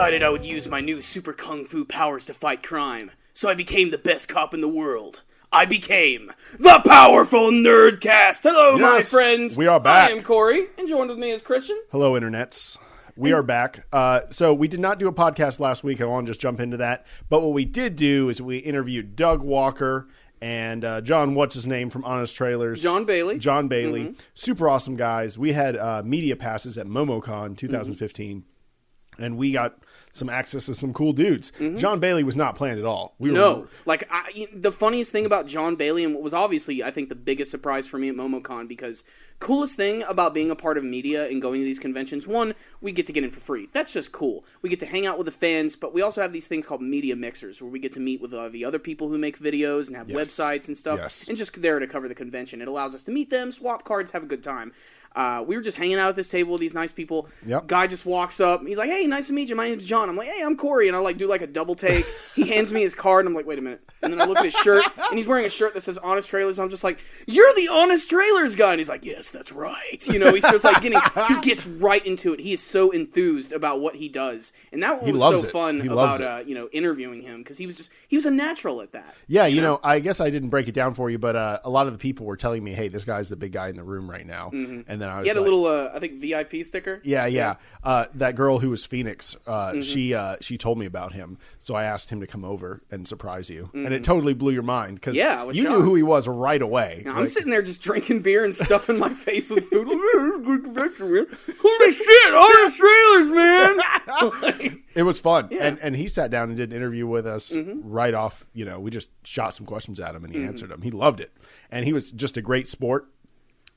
decided I would use my new super kung fu powers to fight crime, so I became the best cop in the world. I became the powerful Nerdcast. Hello, my friends. we are back. I am Corey, and joined with me is Christian. Hello, internets. We are back. Uh, so we did not do a podcast last week. I want to just jump into that. But what we did do is we interviewed Doug Walker and uh, Jon. What's his name from Honest Trailers? Jon Bailey. Jon Bailey. Super awesome guys. We had uh, media passes at MomoCon 2015, and we got some access to some cool dudes. Jon Bailey was not planned at all. We were, No, like I, the funniest thing about Jon Bailey, and what was obviously I think the biggest surprise for me at MomoCon, because coolest thing about being a part of media and going to these conventions, one, we get to get in for free. That's just cool. We get to hang out with the fans, but we also have these things called media mixers, where we get to meet with uh, the other people who make videos and have Yes. websites and stuff, Yes. and just there to cover the convention. It allows us to meet them, swap cards, have a good time. Uh, we were just hanging out at this table with these nice people. Yep. Guy just walks up. He's like, "Hey, nice to meet you. My name's Jon." I'm like, "Hey, I'm Corey," and I like do like a double take. he hands me his card, and I'm like, "Wait a minute." And then I look at his shirt, and he's wearing a shirt that says "Honest Trailers." I'm just like, "You're the Honest Trailers guy," and he's like, "Yes, that's right." You know, he starts like getting. He gets right into it. He is so enthused about what he does, and that was so it. fun He about uh, you know interviewing him because he was just he was a natural at that. Yeah, you know, I guess I didn't break it down for you, but uh, a lot of the people were telling me, "Hey, this guy's the big guy in the room right now," and then I was He had a little, uh, I think, VIP sticker. Yeah, yeah. Uh, that girl who was Phoenix, uh, she uh, she told me about him, so I asked him to come over and surprise you, and it totally blew your mind because Yeah, you knew who he was right away. I'm sitting there just drinking beer and stuffing my face with food. Good convention, man. Holy shit, All the trailers, man. it was fun, and and he sat down and did an interview with us right off. You know, we just shot some questions at him, and he answered them. He loved it, and he was just a great sport.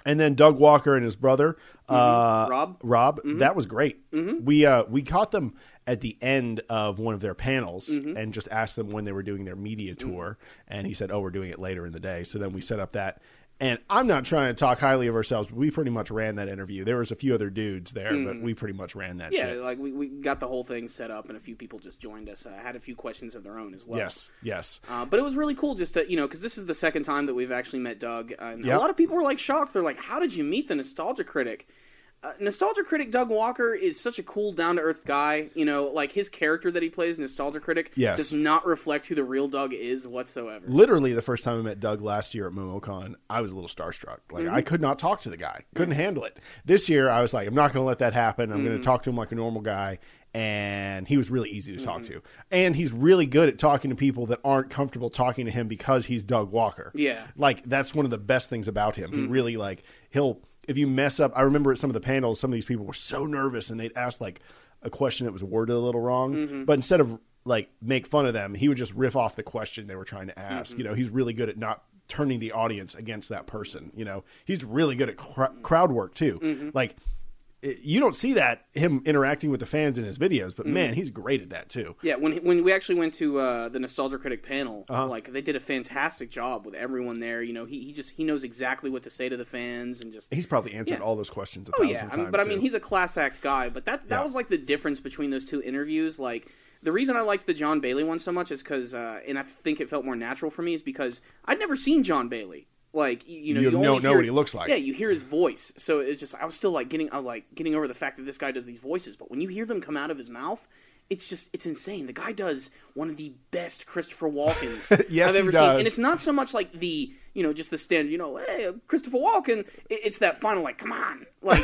And then Doug Walker and his brother, mm-hmm. uh, Rob? Rob, mm-hmm. that was great. Mm-hmm. We uh, we caught them at the end of one of their panels and just asked them when they were doing their media tour, and he said, "Oh, we're doing it later in the day." So then we set up that. And I'm not trying to talk highly of ourselves. But we pretty much ran that interview. There was a few other dudes there, but we pretty much ran that yeah, shit. like we, we got the whole thing set up, and a few people just joined us. Uh, had a few questions of their own as well. Yes, yes. Uh, but it was really cool just to, you know, because this is the second time that we've actually met Doug. And Yep. a lot of people were like shocked. They're like, how did you meet the Nostalgia Critic? Uh, Nostalgia Critic Doug Walker is such a cool, down to earth guy. You know, like his character that he plays, Nostalgia Critic, Yes. does not reflect who the real Doug is whatsoever. Literally, the first time I met Doug last year at MomoCon, I was a little starstruck. Like, mm-hmm. I could not talk to the guy, couldn't handle it. This year, I was like, I'm not going to let that happen. I'm going to mm-hmm. talk to him like a normal guy. And he was really easy to talk mm-hmm. to. And he's really good at talking to people that aren't comfortable talking to him because he's Doug Walker. Yeah. Like, that's one of the best things about him. He really, like, he'll, if you mess up, I remember at some of the panels, some of these people were so nervous and they'd ask, like, a question that was worded a little wrong. Mm-hmm. But instead of, like, make fun of them, he would just riff off the question they were trying to ask. Mm-hmm. You know, he's really good at not turning the audience against that person. You know, he's really good at cr- crowd work, too. Mm-hmm. Like, it- you don't see that him interacting with the fans in his videos, but man, he's great at that too. Yeah, when when we actually went to uh, the Nostalgia Critic panel, Uh-huh. like they did a fantastic job with everyone there. You know, he, he just he knows exactly what to say to the fans and just He's probably answered Yeah. all those questions a Oh thousand yeah, I mean, but I mean, he's a class act guy. But that that Yeah. was like the difference between those two interviews. Like the reason I liked the Jon Bailey one so much is because, uh, and I think it felt more natural for me is because I'd never seen Jon Bailey. Like you, know, You you, don't know hear- what he looks like. Yeah, you hear his voice, so it's just I was still like getting, I was like getting over the fact that this guy does these voices. But when you hear them come out of his mouth. It's just it's insane. The guy does one of the best Christopher Walkens Yes, I've he ever seen, and it's not so much like the you know just the standard you know hey Christopher Walken. It's that final like come on like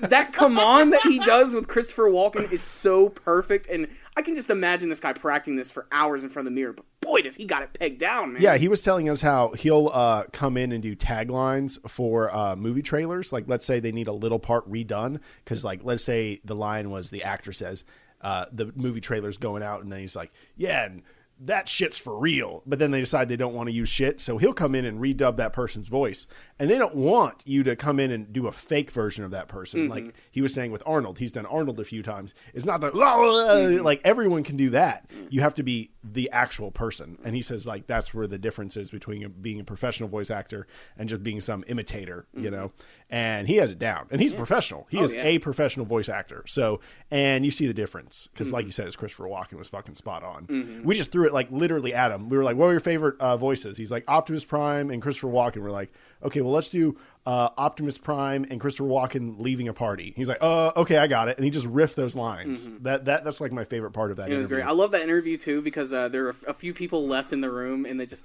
that come on that he does with Christopher Walken is so perfect, and I can just imagine this guy practicing this for hours in front of the mirror. But boy, does he got it pegged down, man. Yeah, he was telling us how he'll uh, come in and do taglines for uh, movie trailers. Like, let's say they need a little part redone because, like, let's say the line was the actor says uh, the movie trailer's going out, and then he's like, "Yeah, and that shit's for real." But then they decide they don't want to use shit, so he'll come in and redub that person's voice, and they don't want you to come in and do a fake version of that person. Mm-hmm. Like he was saying with Arnold, he's done Arnold a few times. It's not the mm-hmm. like everyone can do that. Mm. You have to be the actual person, and he says like that's where the difference is between being a professional voice actor and just being some imitator, you mm-hmm. know. And he has it down, and he's professional. He Oh, is yeah. a professional voice actor. So, and you see the difference because, Mm-hmm. like you said, his Christopher Walken was fucking spot on. We just threw it like literally at him. We were like, "What were your favorite uh, voices?" He's like Optimus Prime and Christopher Walken. We're like, "Okay, well, let's do uh, Optimus Prime and Christopher Walken leaving a party." He's like, "Uh, okay, I got it," and he just riffed those lines. That that that's like my favorite part of that. Mm-hmm. It was great. I love that interview too because uh, there were a few people left in the room, and they just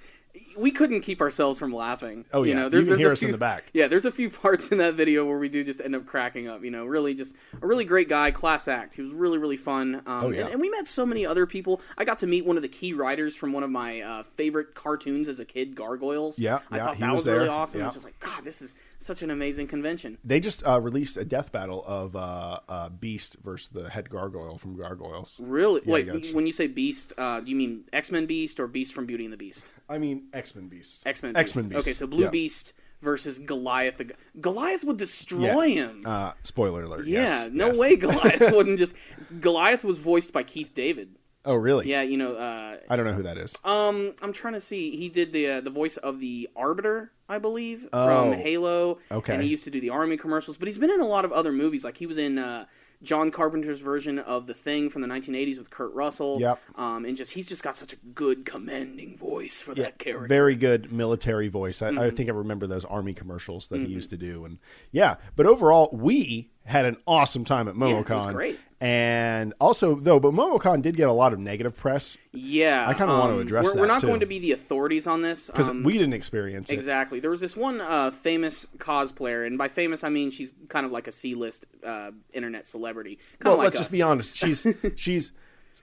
we couldn't keep ourselves from laughing. Oh, you yeah. know, You there's, can there's hear a us in few, the back. Yeah, there's a few parts in that video where we do just end up cracking up. You know, really just a really great guy, class act. He was really really fun. Um, Oh, yeah. and, and we met so many other people. I got to meet one of the key writers from one of my uh, favorite cartoons as a kid, Gargoyles. Yeah, I yeah, thought he that was was, really there. Awesome. I Yeah. was just like, God, this is such an amazing convention. They just uh, released a death battle of uh, uh, Beast versus the head gargoyle from Gargoyles. Really? Yeah, Wait, when you say Beast, uh, do you mean X Men Beast or Beast from Beauty and the Beast? I mean, X Men Beast. X Men. X Men Beast. Okay, so Blue Yeah. Beast versus Goliath. Goliath would destroy him. Uh, spoiler alert. yeah, yes, no yes. way Goliath wouldn't just. Goliath was voiced by Keith David. Oh, really? Yeah, you know. Uh, I don't know who that is. um, I'm trying to see. He did the uh, the voice of the Arbiter, I believe, Oh, from Halo. okay. And he used to do the Army commercials, but he's been in a lot of other movies. Like he was in. Uh, John Carpenter's version of The Thing from the 1980s with Kurt Russell. Yep. Um, and just he's just got such a good commanding voice for that character. Mm-hmm. Very good military voice. I, I think I remember those army commercials that he used to do, and yeah. But overall, we had an awesome time at it was MomoCon. great. And also, though, but MomoCon did get a lot of negative press Yeah, I kinda want to um, address we're, that, We're not too. going to be the authorities on this because um, we didn't experience it. exactly. There was this one uh, famous cosplayer, and by famous I mean she's kind of like a C-list uh, internet celebrity. Kind Well, of like let's us. just be honest. She's she's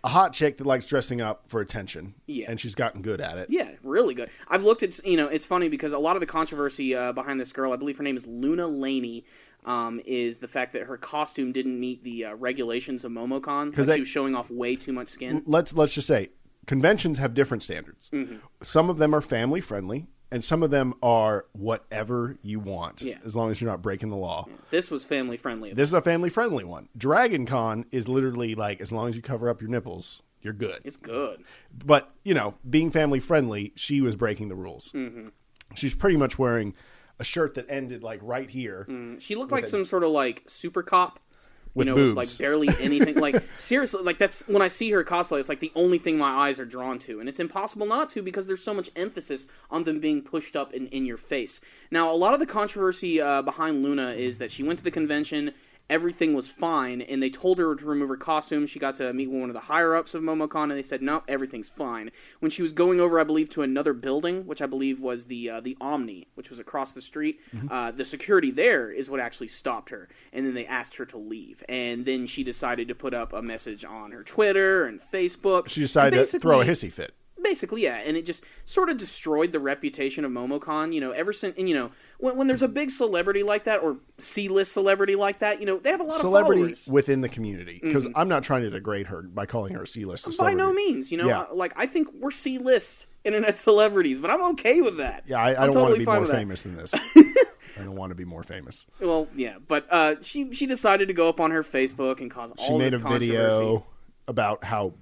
a hot chick that likes dressing up for attention. Yeah. and she's gotten good at it. Yeah, really good. I've looked at you know it's funny because a lot of the controversy uh, behind this girl, I believe her name is Luna Laney. Um, is the fact that her costume didn't meet the uh, regulations of MomoCon because they- she was showing off way too much skin. let's let's just say conventions have different standards. Mm-hmm. Some of them are family friendly, and some of them are whatever you want, Yeah. as long as you're not breaking the law. This was family friendly. This is a family friendly one. Dragon Con is literally like as long as you cover up your nipples, you're good. It's good. But you know, being family friendly, she was breaking the rules. Mm-hmm. She's pretty much wearing a shirt that ended like right here. She looked like some sort of like super cop. You With know, boobs. with like barely anything. like seriously, like that's when I see her cosplay. It's like the only thing my eyes are drawn to, and it's impossible not to because there's so much emphasis on them being pushed up in, in your face. Now, a lot of the controversy uh, behind Luna is that she went to the convention. Everything was fine, and they told her to remove her costume. She got to meet one of the higher ups of MomoCon, and they said, "No, everything's fine." When she was going over, I believe, to another building, which I believe was the uh, the Omni, which was across the street, Mm-hmm. uh, the security there is what actually stopped her, and then they asked her to leave, and then she decided to put up a message on her Twitter and Facebook. She decided to throw a hissy fit. Basically, yeah, and it just sort of destroyed the reputation of MomoCon. You know, ever since, and you know, when, when there's a big celebrity like that or C-list celebrity like that, you know, they have a lot Celebrity of followers. within the community, because I'm not trying to degrade her by calling her a C-list. By no means, you know, Yeah. like I think we're C-list internet celebrities, but I'm okay with that. Yeah, I, I don't want to totally be more famous than this. I don't want to be more famous. Well, yeah, but uh, she she decided to go up on her Facebook and cause She all made this a controversy. video about how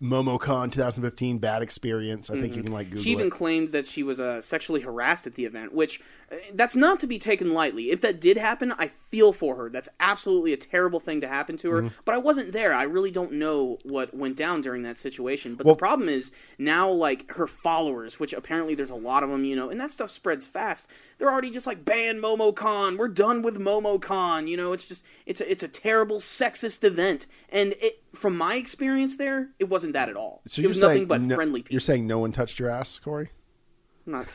MomoCon 2015 bad experience. I think you can like Google Mm-hmm. She even it. claimed that she was uh, sexually harassed at the event, which uh, that's not to be taken lightly. If that did happen, I feel for her. That's absolutely a terrible thing to happen to her. Mm-hmm. But I wasn't there. I really don't know what went down during that situation. But Well- the problem is now, like her followers, which apparently there's a lot of them, you know, and that stuff spreads fast. They're already just like ban MomoCon. We're done with MomoCon. You know, it's just it's a it's a terrible sexist event. And it, from my experience there, it wasn't that at all. So it was nothing but no- friendly people. You're saying no one touched your ass, Corey? Not,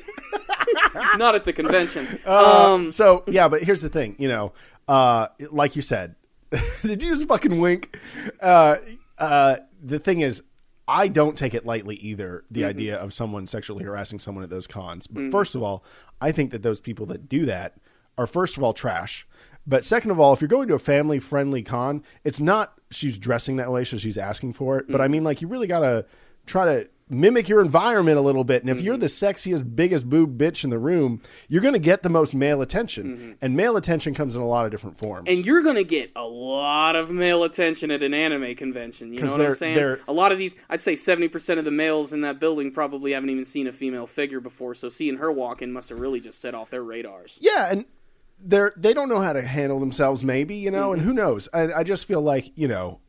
not at the convention. Uh, um, so yeah, but here's the thing. You know, uh, like you said, did you just fucking wink? Uh, uh, the thing is, I don't take it lightly either. The Mm-hmm. idea of someone sexually harassing someone at those cons. But first of all, I think that those people that do that are first of all trash. But second of all, if you're going to a family friendly con, it's not she's dressing that way, so she's asking for it. But I mean, like, you really gotta try to mimic your environment a little bit. And if Mm-hmm. you're the sexiest, biggest boob bitch in the room, you're going to get the most male attention. And male attention comes in a lot of different forms. Mm-hmm. and you're gonna get a lot of male attention at an anime convention. You know what I'm saying? A lot of these, I'd say, seventy percent of the males in that building probably haven't even seen a female figure before. So seeing her walk in must have really just set off their radars. yeah, and they're they don't know how to handle themselves maybe you know and Mm-hmm. who knows I, I just feel like you know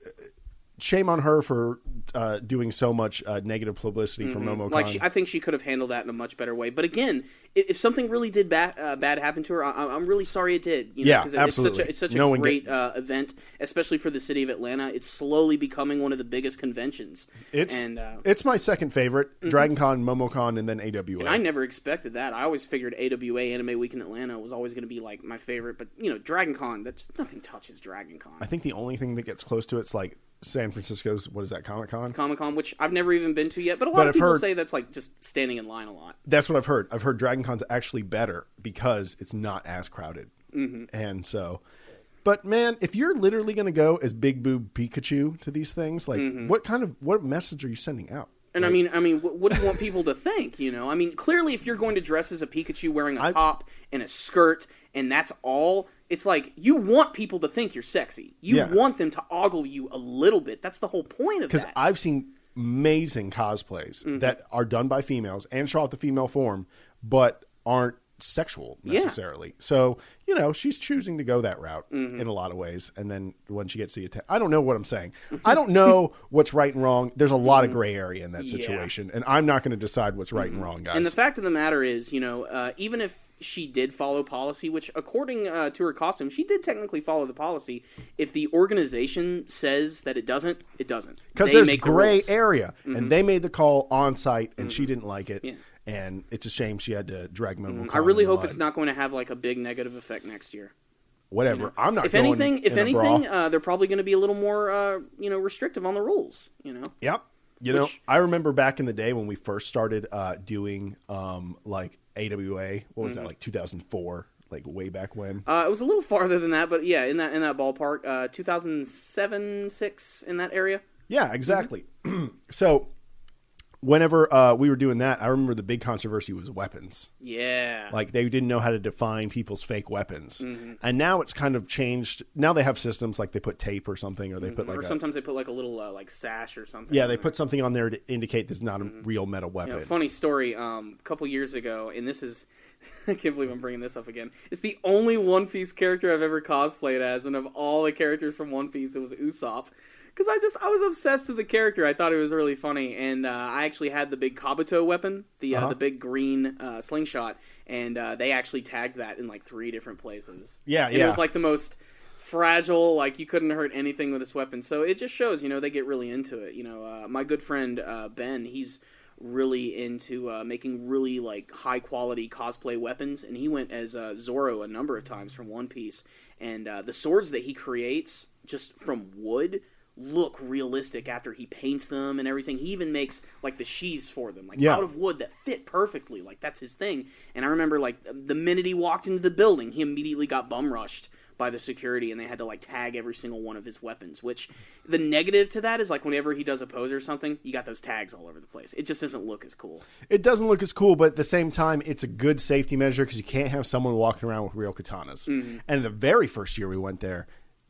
shame on her for uh, doing so much uh, negative publicity for MomoCon. Mm-hmm. Like she, I think she could have handled that in a much better way. But again, if, if something really did bad uh, bad happen to her, I, I'm really sorry it did. You know, Yeah, it- It's such absolutely. a, it's such No a great uh, event, especially for the city of Atlanta. It's slowly becoming one of the biggest conventions. it's and uh, it's my second favorite Dragon Con MomoCon and then AWA And I never expected that. I always figured AWA Anime Week in Atlanta was always going to be like my favorite. But you know, Dragon Con, that's nothing touches Dragon Con. I think the only thing that gets close to it's like San Francisco's what is that Comic Con Comic Con, which I've never even been to yet, but a lot But of I've people heard- say that's like just standing in line a lot. That's what I've heard. I've heard Dragon Con's actually better because it's not as crowded. Mm-hmm. And so, but man, if you're literally going to go as Big Boob Pikachu to these things, like Mm-hmm. what kind of what message are you sending out? And I mean, I mean, what, what do you want people to think? You know, I mean, clearly, if you're going to dress as a Pikachu wearing a I- top and a skirt, and that's all, it's like you want people to think you're sexy. You Yeah. want them to ogle you a little bit. That's the whole point of that. Because. I've seen amazing cosplays Mm-hmm. that are done by females and show off the female form, but aren't sexual necessarily. So you know she's choosing to go that route Mm-hmm. in a lot of ways. And then when she gets the attention, I don't know what I'm saying. I don't know what's right and wrong. There's a lot of gray area in that Mm-hmm. Yeah. Mm-hmm. situation, and I'm not going to decide what's right and wrong, guys. And the fact of the matter is, you know, uh, even if she did follow policy, which according uh, to her costume, she did technically follow the policy. If the organization says that it doesn't, it doesn't. because there's make the gray. Mm-hmm. area, and they made the call on site, and she didn't like it, Yeah. And it's a shame she had to drag Momo. Mm-hmm. I really hope it's not going to have like a big negative effect next year. whatever. I'm not. If anything, if in a bra. anything, uh, they're probably going to be a little more, uh, you know, restrictive on the rules. You know, Yep. You know, I remember back in the day when we first started uh, doing um, like AWA. What was Mm-hmm. that like 2004? Like way back when. uh, it was a little farther than that, but yeah, in that in that ballpark, uh, 2007, six in that area. Yeah, exactly. so whenever uh, we were doing that, I remember the big controversy was weapons. Yeah, Like they didn't know how to define people's fake weapons, Mm-hmm. and now it's kind of changed. Now they have systems like they put tape or something, or they put like Mm-hmm. or a, sometimes they put like a little uh, like sash or something. yeah, they there. put something on there to indicate this is not a real metal You know, weapon. funny story. Um, a couple years ago, and this is. I can't believe I'm bringing this up again. It's the only One Piece character I've ever cosplayed as, and of all the characters from One Piece, it was Usopp. Because I just I was obsessed with the character. I thought it was really funny, and uh, I actually had the big Kabuto weapon, the uh, Uh-huh. the big green uh, slingshot, and uh, they actually tagged that in like three different places. Yeah, and yeah. It was like the most fragile. Like you couldn't hurt anything with this weapon. So it just shows, you know, they get really into it. You know, uh, my good friend uh, Ben, he's really into uh, making really like high quality cosplay weapons, and he went as uh, Zoro a number of times from One Piece, and uh, the swords that he creates just from wood look realistic after he paints them and everything. He even makes like the sheaths for them, like Yeah. out of wood that fit perfectly. Like that's his thing. And I remember like the minute he walked into the building, he immediately got bum rushed by the security and they had to like tag every single one of his weapons which the negative to that is like whenever he does a pose or something you got those tags all over the place it just doesn't look as cool It doesn't look as cool, but at the same time, it's a good safety measure because you can't have someone walking around with real katanas. Mm-hmm. And the very first year we went there,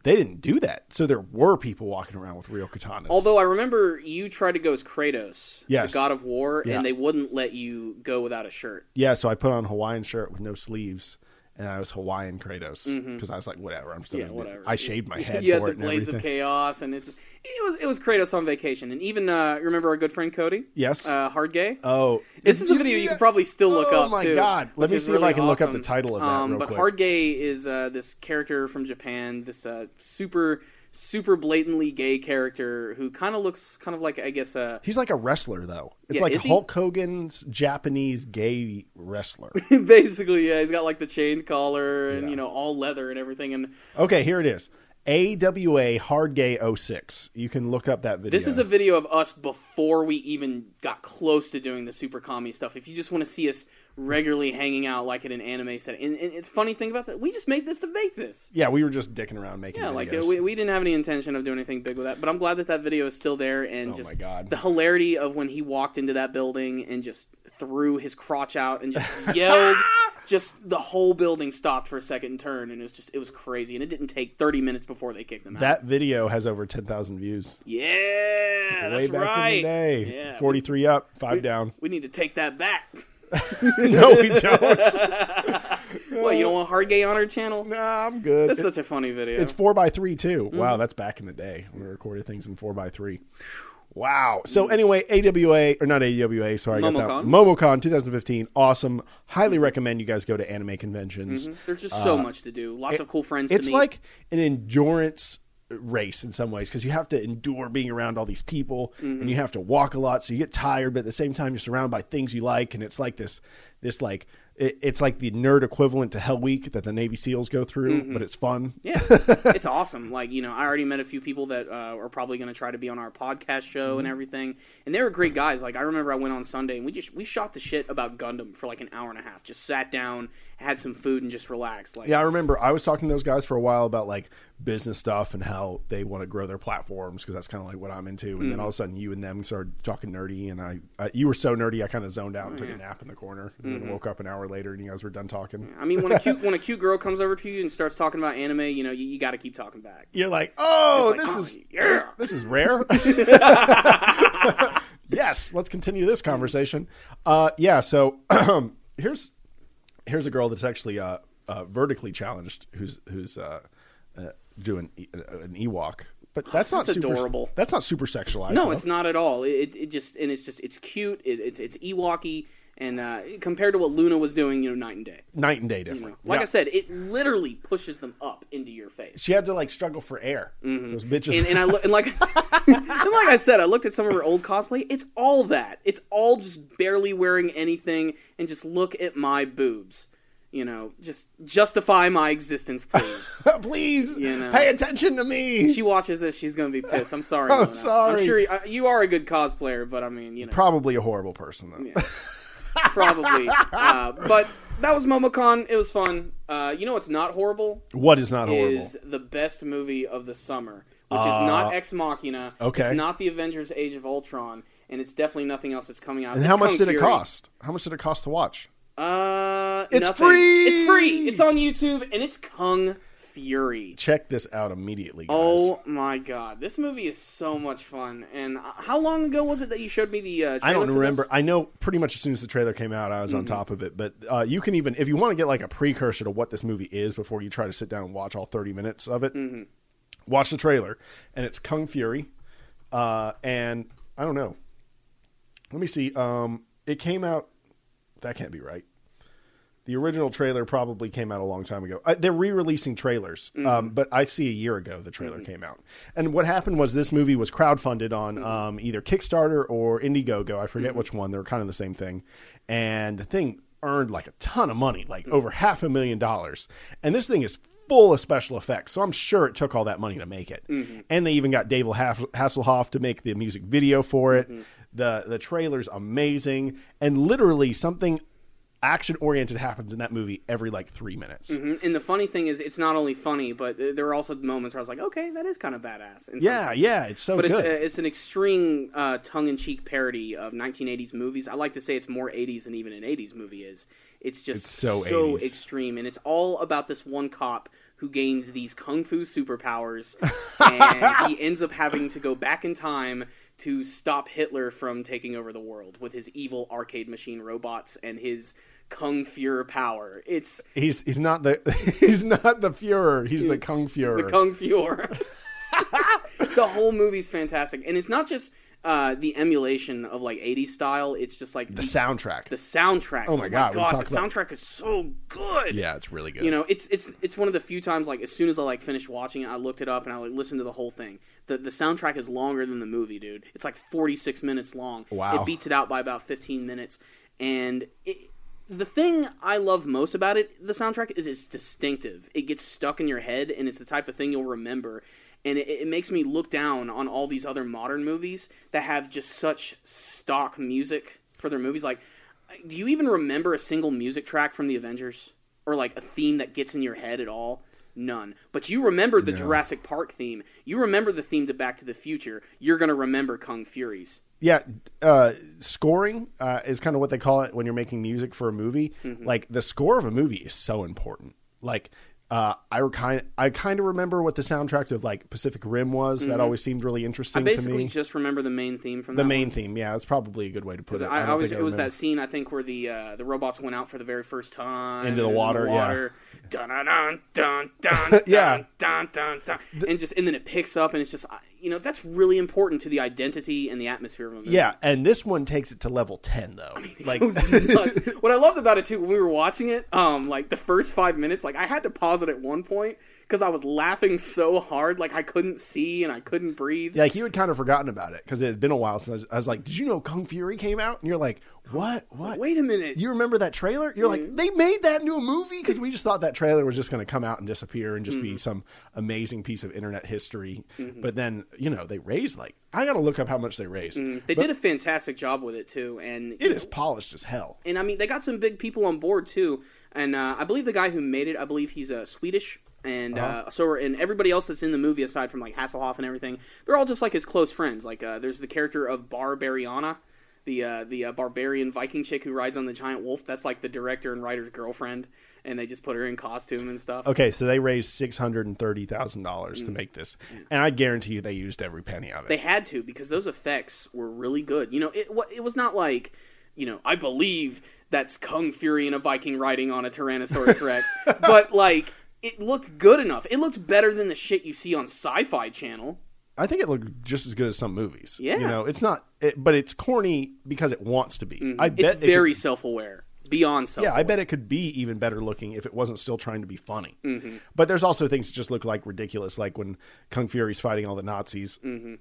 they didn't do that. So there were people walking around with real katanas. although i remember you tried to go as kratos Yes. the god of war Yeah. and they wouldn't let you go without a shirt yeah, so I put on a Hawaiian shirt with no sleeves. And I was Hawaiian Kratos because I was like, whatever. I'm still. Mm-hmm. yeah whatever I shaved my head you had the blades of chaos and it just it was it was kratos on vacation and even uh remember our good friend cody Yes. uh hard gay oh, This is a video you you- can probably still look oh up. Oh my too, God. Let me see if I really can look up the title of that Um, but quick. Hard Gay is uh, this character from Japan, this uh, super super blatantly gay character who kind of looks kind of like I guess uh, He's like a wrestler, though. It's Yeah, like is he? Hulk Hogan's Japanese gay wrestler. basically yeah he's got like the chain collar and Yeah. you know all leather and everything and okay, here it is. AWA Hard Gay 06. You can look up that video. This is a video of us before we even got close to doing the super commie stuff. If you just want to see us regularly hanging out like at an anime set, and, and it's funny thing about that, we just made this to make this. Yeah, we were just dicking around making Yeah, videos. like we, we didn't have any intention of doing anything big with that, but I'm glad that that video is still there and Oh just my God. the hilarity of when he walked into that building and just threw his crotch out and just yelled. Just the whole building stopped for a second and turned, and it was just it was crazy, and it didn't take 30 minutes before they kicked him out. that video has over 10,000 views. Yeah, that's Way back right. in the day. Yeah, 43 up, 5 down. We need to take that back. no, we don't. what you don't want hard gay on our channel? Nah, I'm good. That's It- such a funny video. It's four by three too. Mm-hmm. Wow, that's back in the day we recorded things in four by three. Wow. Mm. So anyway, AWA or not AWA? Sorry, I got that. MomoCon. MomoCon 2015. Awesome. Highly recommend you guys go to anime conventions. There's just so much to do. Lots of cool friends. Uh, It's to meet. like an endurance race in some ways because you have to endure being around all these people Mm-hmm. and you have to walk a lot so you get tired but at the same time you're surrounded by things you like and it's like this this like it, it's like the nerd equivalent to hell week that the navy seals go through Mm-hmm. but it's fun Yeah, it's awesome. Like you know, I already met a few people that uh, are probably going to try to be on our podcast show Mm-hmm. and everything, and they were great guys. Like I remember I went on Sunday and we just we shot the shit about Gundam for like an hour and a half. Just sat down, had some food, and just relaxed. Like Yeah, I remember I was talking to those guys for a while about like business stuff and how they want to grow their platforms because that's kind of like what I'm into. And then all of a sudden, you and them started talking nerdy, and I, I you were so nerdy, I kind of zoned out and took a nap in the corner, and then woke up an hour later, and you guys were done talking. I mean, when a cute when a cute girl comes over to you and starts talking about anime, you know, you, you got to keep talking back. You're like, oh, like, this oh, is yeah. this is rare. yes, let's continue this conversation. Uh, yeah, so here's here's a girl that's actually uh, uh, vertically challenged, who's who's uh, uh, doing uh, an Ewok, but that's not That's super, adorable. That's not super sexualized. No, though. it's not at all. It, it just and it's just it's cute. It, it's it's Ewoky, and uh, compared to what Luna was doing, you know, night and day. night and day You different. know? Like Yeah. I said, it literally pushes them up into your face. she had to like struggle for air. Those bitches. and, and I look, and like, and like I said, I looked at some of her old cosplay. It's all that. It's all just barely wearing anything, and just look at my boobs. You know, just justify my existence, please. Please You know. pay attention to me. she watches this, she's gonna be pissed. I'm sorry. I'm Luna. sorry. I'm sure you, uh, you are a good cosplayer, but I mean, you know, Probably a horrible person though. Probably. Uh, but that was MomoCon. It was fun. Uh, you know what's not horrible What is not horrible? is the best movie of the summer, which is not Ex Machina. Uh, okay. It's not the Avengers: Age of Ultron, and it's definitely nothing else that's coming out. and It's how much did it cost? How much did it cost to watch? Uh, It's nothing. free! It's free. It's on YouTube, and it's Kung Fury. Check this out immediately, guys. Oh my god, this movie is so much fun. And how long ago was it that you showed me the? Uh, I don't remember. this? I know pretty much as soon as the trailer came out, I was on top of it. But uh, you can even, if you want to get like a precursor to what this movie is before you try to sit down and watch all 30 minutes of it, watch the trailer. And it's Kung Fury. Uh, and I don't know. Let me see. Um, it came out. That can't be right. The original trailer probably came out a long time ago. Uh, they're re-releasing trailers, um, but I see a year ago the trailer came out. And what happened was this movie was crowdfunded on um, either Kickstarter or Indiegogo. I forget which one. They're kind of the same thing. And the thing earned like a ton of money, like over half a million dollars. And this thing is full of special effects, so I'm sure it took all that money to make it. And they even got David Hass- Hasselhoff to make the music video for it. The the trailer's amazing, and literally something action oriented happens in that movie every like three minutes. Mhm. And the funny thing is, it's not only funny, but there are also moments where I was like, okay, that is kind of badass. In Yeah, senses. yeah, it's so but it's good. a, it's an extreme uh, tongue-in-cheek parody of 1980s movies. I like to say it's more 80s than even an 80s movie is. It's just It's so so, extreme, and it's all about this one cop who gains these kung fu superpowers, and he ends up having to go back in time to stop Hitler from taking over the world with his evil arcade machine robots and his kung fu power. It's He's he's not the he's not the Fuhrer. He's the Kung Fuhrer. the Kung Fuhrer. the whole movie's fantastic, and it's not just uh, the emulation of like '80s style. It's just like the soundtrack. the soundtrack. Oh my God, we the about- soundtrack is so good. yeah, it's really good. You know, it's it's it's one of the few times like as soon as I like finished watching it, I looked it up and I like listened to the whole thing. The the soundtrack is longer than the movie, dude. It's like 46 minutes long. Wow. It beats it out by about 15 minutes. And it, the thing I love most about it, the soundtrack, is it's distinctive. It gets stuck in your head, and it's the type of thing you'll remember. And it, it makes me look down on all these other modern movies that have just such stock music for their movies. Like, do you even remember a single music track from the Avengers? Or like a theme that gets in your head at all? None. But you remember the Jurassic Park theme. You remember the theme to Back to the Future. You're going to remember Kung Furies. yeah, uh, scoring uh, is kind of what they call it when you're making music for a movie. Mm-hmm. Like the score of a movie is so important. Like Uh, I kind I kind of remember what the soundtrack of like Pacific Rim was. That always seemed really Mm-hmm. I interesting to basically me. just remember the main theme from The main one. theme, yeah, it's probably a good way to put it. I, I, don't was think it was that scene I think where the uh, the robots went out for the very first time Into the water, yeah. water. Dun dun dun dun dun Yeah. dun dun dun, and just and then it picks up and it's just you know that's really important to the identity and the atmosphere of a movie. Yeah, and this one takes it to level ten though. like It was nuts. what I loved about it too, when we were watching it, um, like the first five minutes, like I had to pause it at one point because I was laughing so hard, like I couldn't see and I couldn't breathe. like you had kind of forgotten about it because it had been a while since I was, I was like, "Did you know Kung Fury came out?" And you're like, "What? What? Wait a minute. You remember that trailer? You're like, mm-hmm. they made that into a movie because we just thought that trailer was just going to come out and disappear and just Mm-hmm. be some amazing piece of internet history. Mm-hmm. But then, you know, they raised like I got to look up how much they raised. Mm-hmm. They did a fantastic job with it too, and It is polished as hell. and I mean they got some big people on board too. And uh, I believe the guy who made it, I believe he's uh, Swedish, and Uh-huh. uh, so and everybody else that's in the movie aside from like Hasselhoff and everything, they're all just like his close friends. Like uh, there's the character of Barbariana, the uh, the uh, barbarian Viking chick who rides on the giant wolf. That's like the director and writer's girlfriend, and they just put her in costume and stuff. Okay, so they raised six hundred and thirty thousand dollars Mm. to make this, and I guarantee you they used every penny of it. They had to because those effects were really good. You know, it it was not like, you know, I believe that's Kung Fury and a Viking riding on a Tyrannosaurus Rex, but like it looked good enough. It looked better than the shit you see on Sci-Fi Channel. I think it looked just as good as some movies. Yeah. you know, it's not, it, but it's corny because it wants to be. I bet Mm-hmm. It's very could- self-aware, beyond self. yeah, I bet it could be even better looking if it wasn't still trying to be funny. Mm-hmm. But there's also things that just look like ridiculous, like when Kung Fury's fighting all the Nazis. Mm-hmm.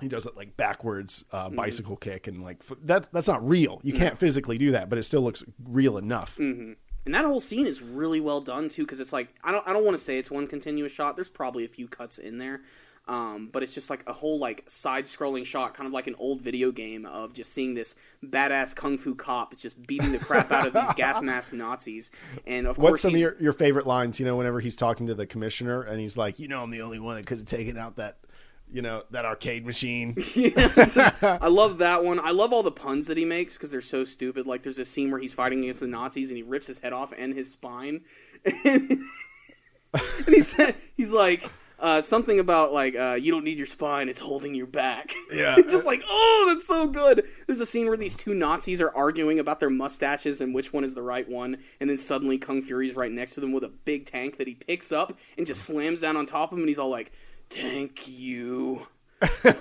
He does it like backwards uh, bicycle kick, and like f- that. That's not real. You can't physically do that, but it still looks real enough. Mm-hmm. And that whole scene is really well done too, because it's like I don't I don't want to say it's one continuous shot. There's probably a few cuts in there, um, but it's just like a whole like side-scrolling shot, kind of like an old video game of just seeing this badass kung fu cop just beating the crap out of these gas mask Nazis. And of What's course, some of your, your favorite lines? You know, whenever he's talking to the commissioner and he's like, "You know, I'm the only one that could have taken out that, you know, that arcade machine." Yeah, just- I love that one. I love all the puns that he makes because they're so stupid. Like there's a scene where he's fighting against the Nazis and he rips his head off and his spine, and, he said he's like uh, something about like uh, you don't need your spine; it's holding your back. Yeah. Just like oh, that's so good. There's a scene where these two Nazis are arguing about their mustaches and which one is the right one, and then suddenly Kung Fury's right next to them with a big tank that he picks up and just slams down on top of him, and he's all like, "Thank you."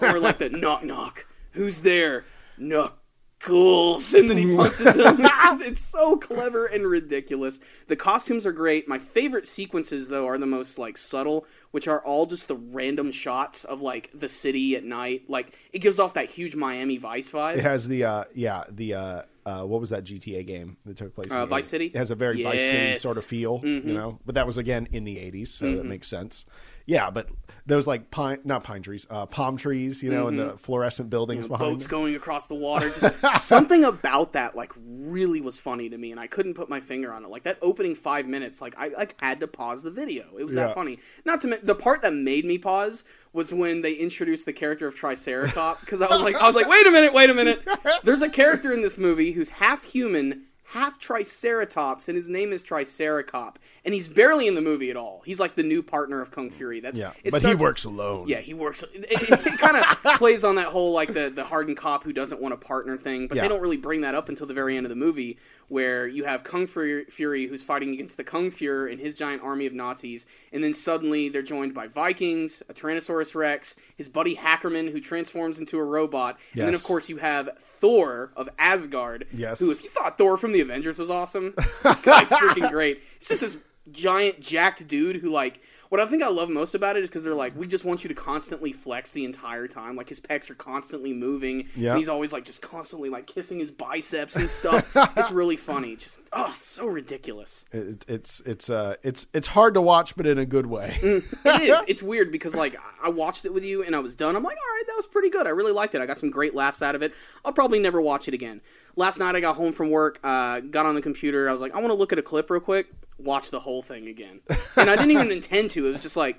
or like the knock knock. Who's there? Knuckles. And then he punches him. It's, just- it's so clever and ridiculous. The costumes are great. My favorite sequences though are the most like subtle, which are all just the random shots of like the city at night. Like it gives off that huge Miami Vice vibe. It has the uh yeah the uh, uh what was that GTA game that took place? in Uh, Vice 80s? City? It has a very Vice City Mm-hmm. sort of feel, you know. But that was again in the '80s, so that makes sense. Yeah, but those like pine, not pine trees, uh, palm trees, you know, and the fluorescent buildings behind. Mm-hmm. boats them. going across the water. Just something about that like really was funny to me, and I couldn't put my finger on it. Like that opening five minutes, like I like had to pause the video. It was Yeah. that funny. Not to the part that made me pause was when they introduced the character of Triceratops because I was like, I was like, wait a minute, wait a minute. There's a character in this movie who's half human. Half Triceratops, and his name is Triceracop, and he's barely in the movie at all. He's like the new partner of Kung Fury. That's Yeah, it but starts- he works alone. yeah, he works. It, it, kind of plays on that whole like the the hardened cop who doesn't want a partner thing, but Yeah. they don't really bring that up until the very end of the movie, where you have Kung Fury, Fury who's fighting against the Kung Fuhrer and his giant army of Nazis, and then suddenly they're joined by Vikings, a Tyrannosaurus Rex, his buddy Hackerman who transforms into a robot, and then of course you have Thor of Asgard, Yes. who if you thought Thor from the Avengers was awesome, this guy's freaking great. It's just this giant jacked dude who like what I think I love most about it is because they're like, we just want you to constantly flex the entire time. Like his pecs are constantly moving. Yeah. And he's always like just constantly like kissing his biceps and stuff. it's really funny. Just oh, so ridiculous. It, it's it's uh it's it's hard to watch, but in a good way. It is. It's weird because like I watched it with you and I was done. I'm like, all right, that was pretty good. I really liked it. I got some great laughs out of it. I'll probably never watch it again. Last night I got home from work, uh, got on the computer. I was like, I want to look at a clip real quick. Watch the whole thing again, and I didn't even intend to. It was just like.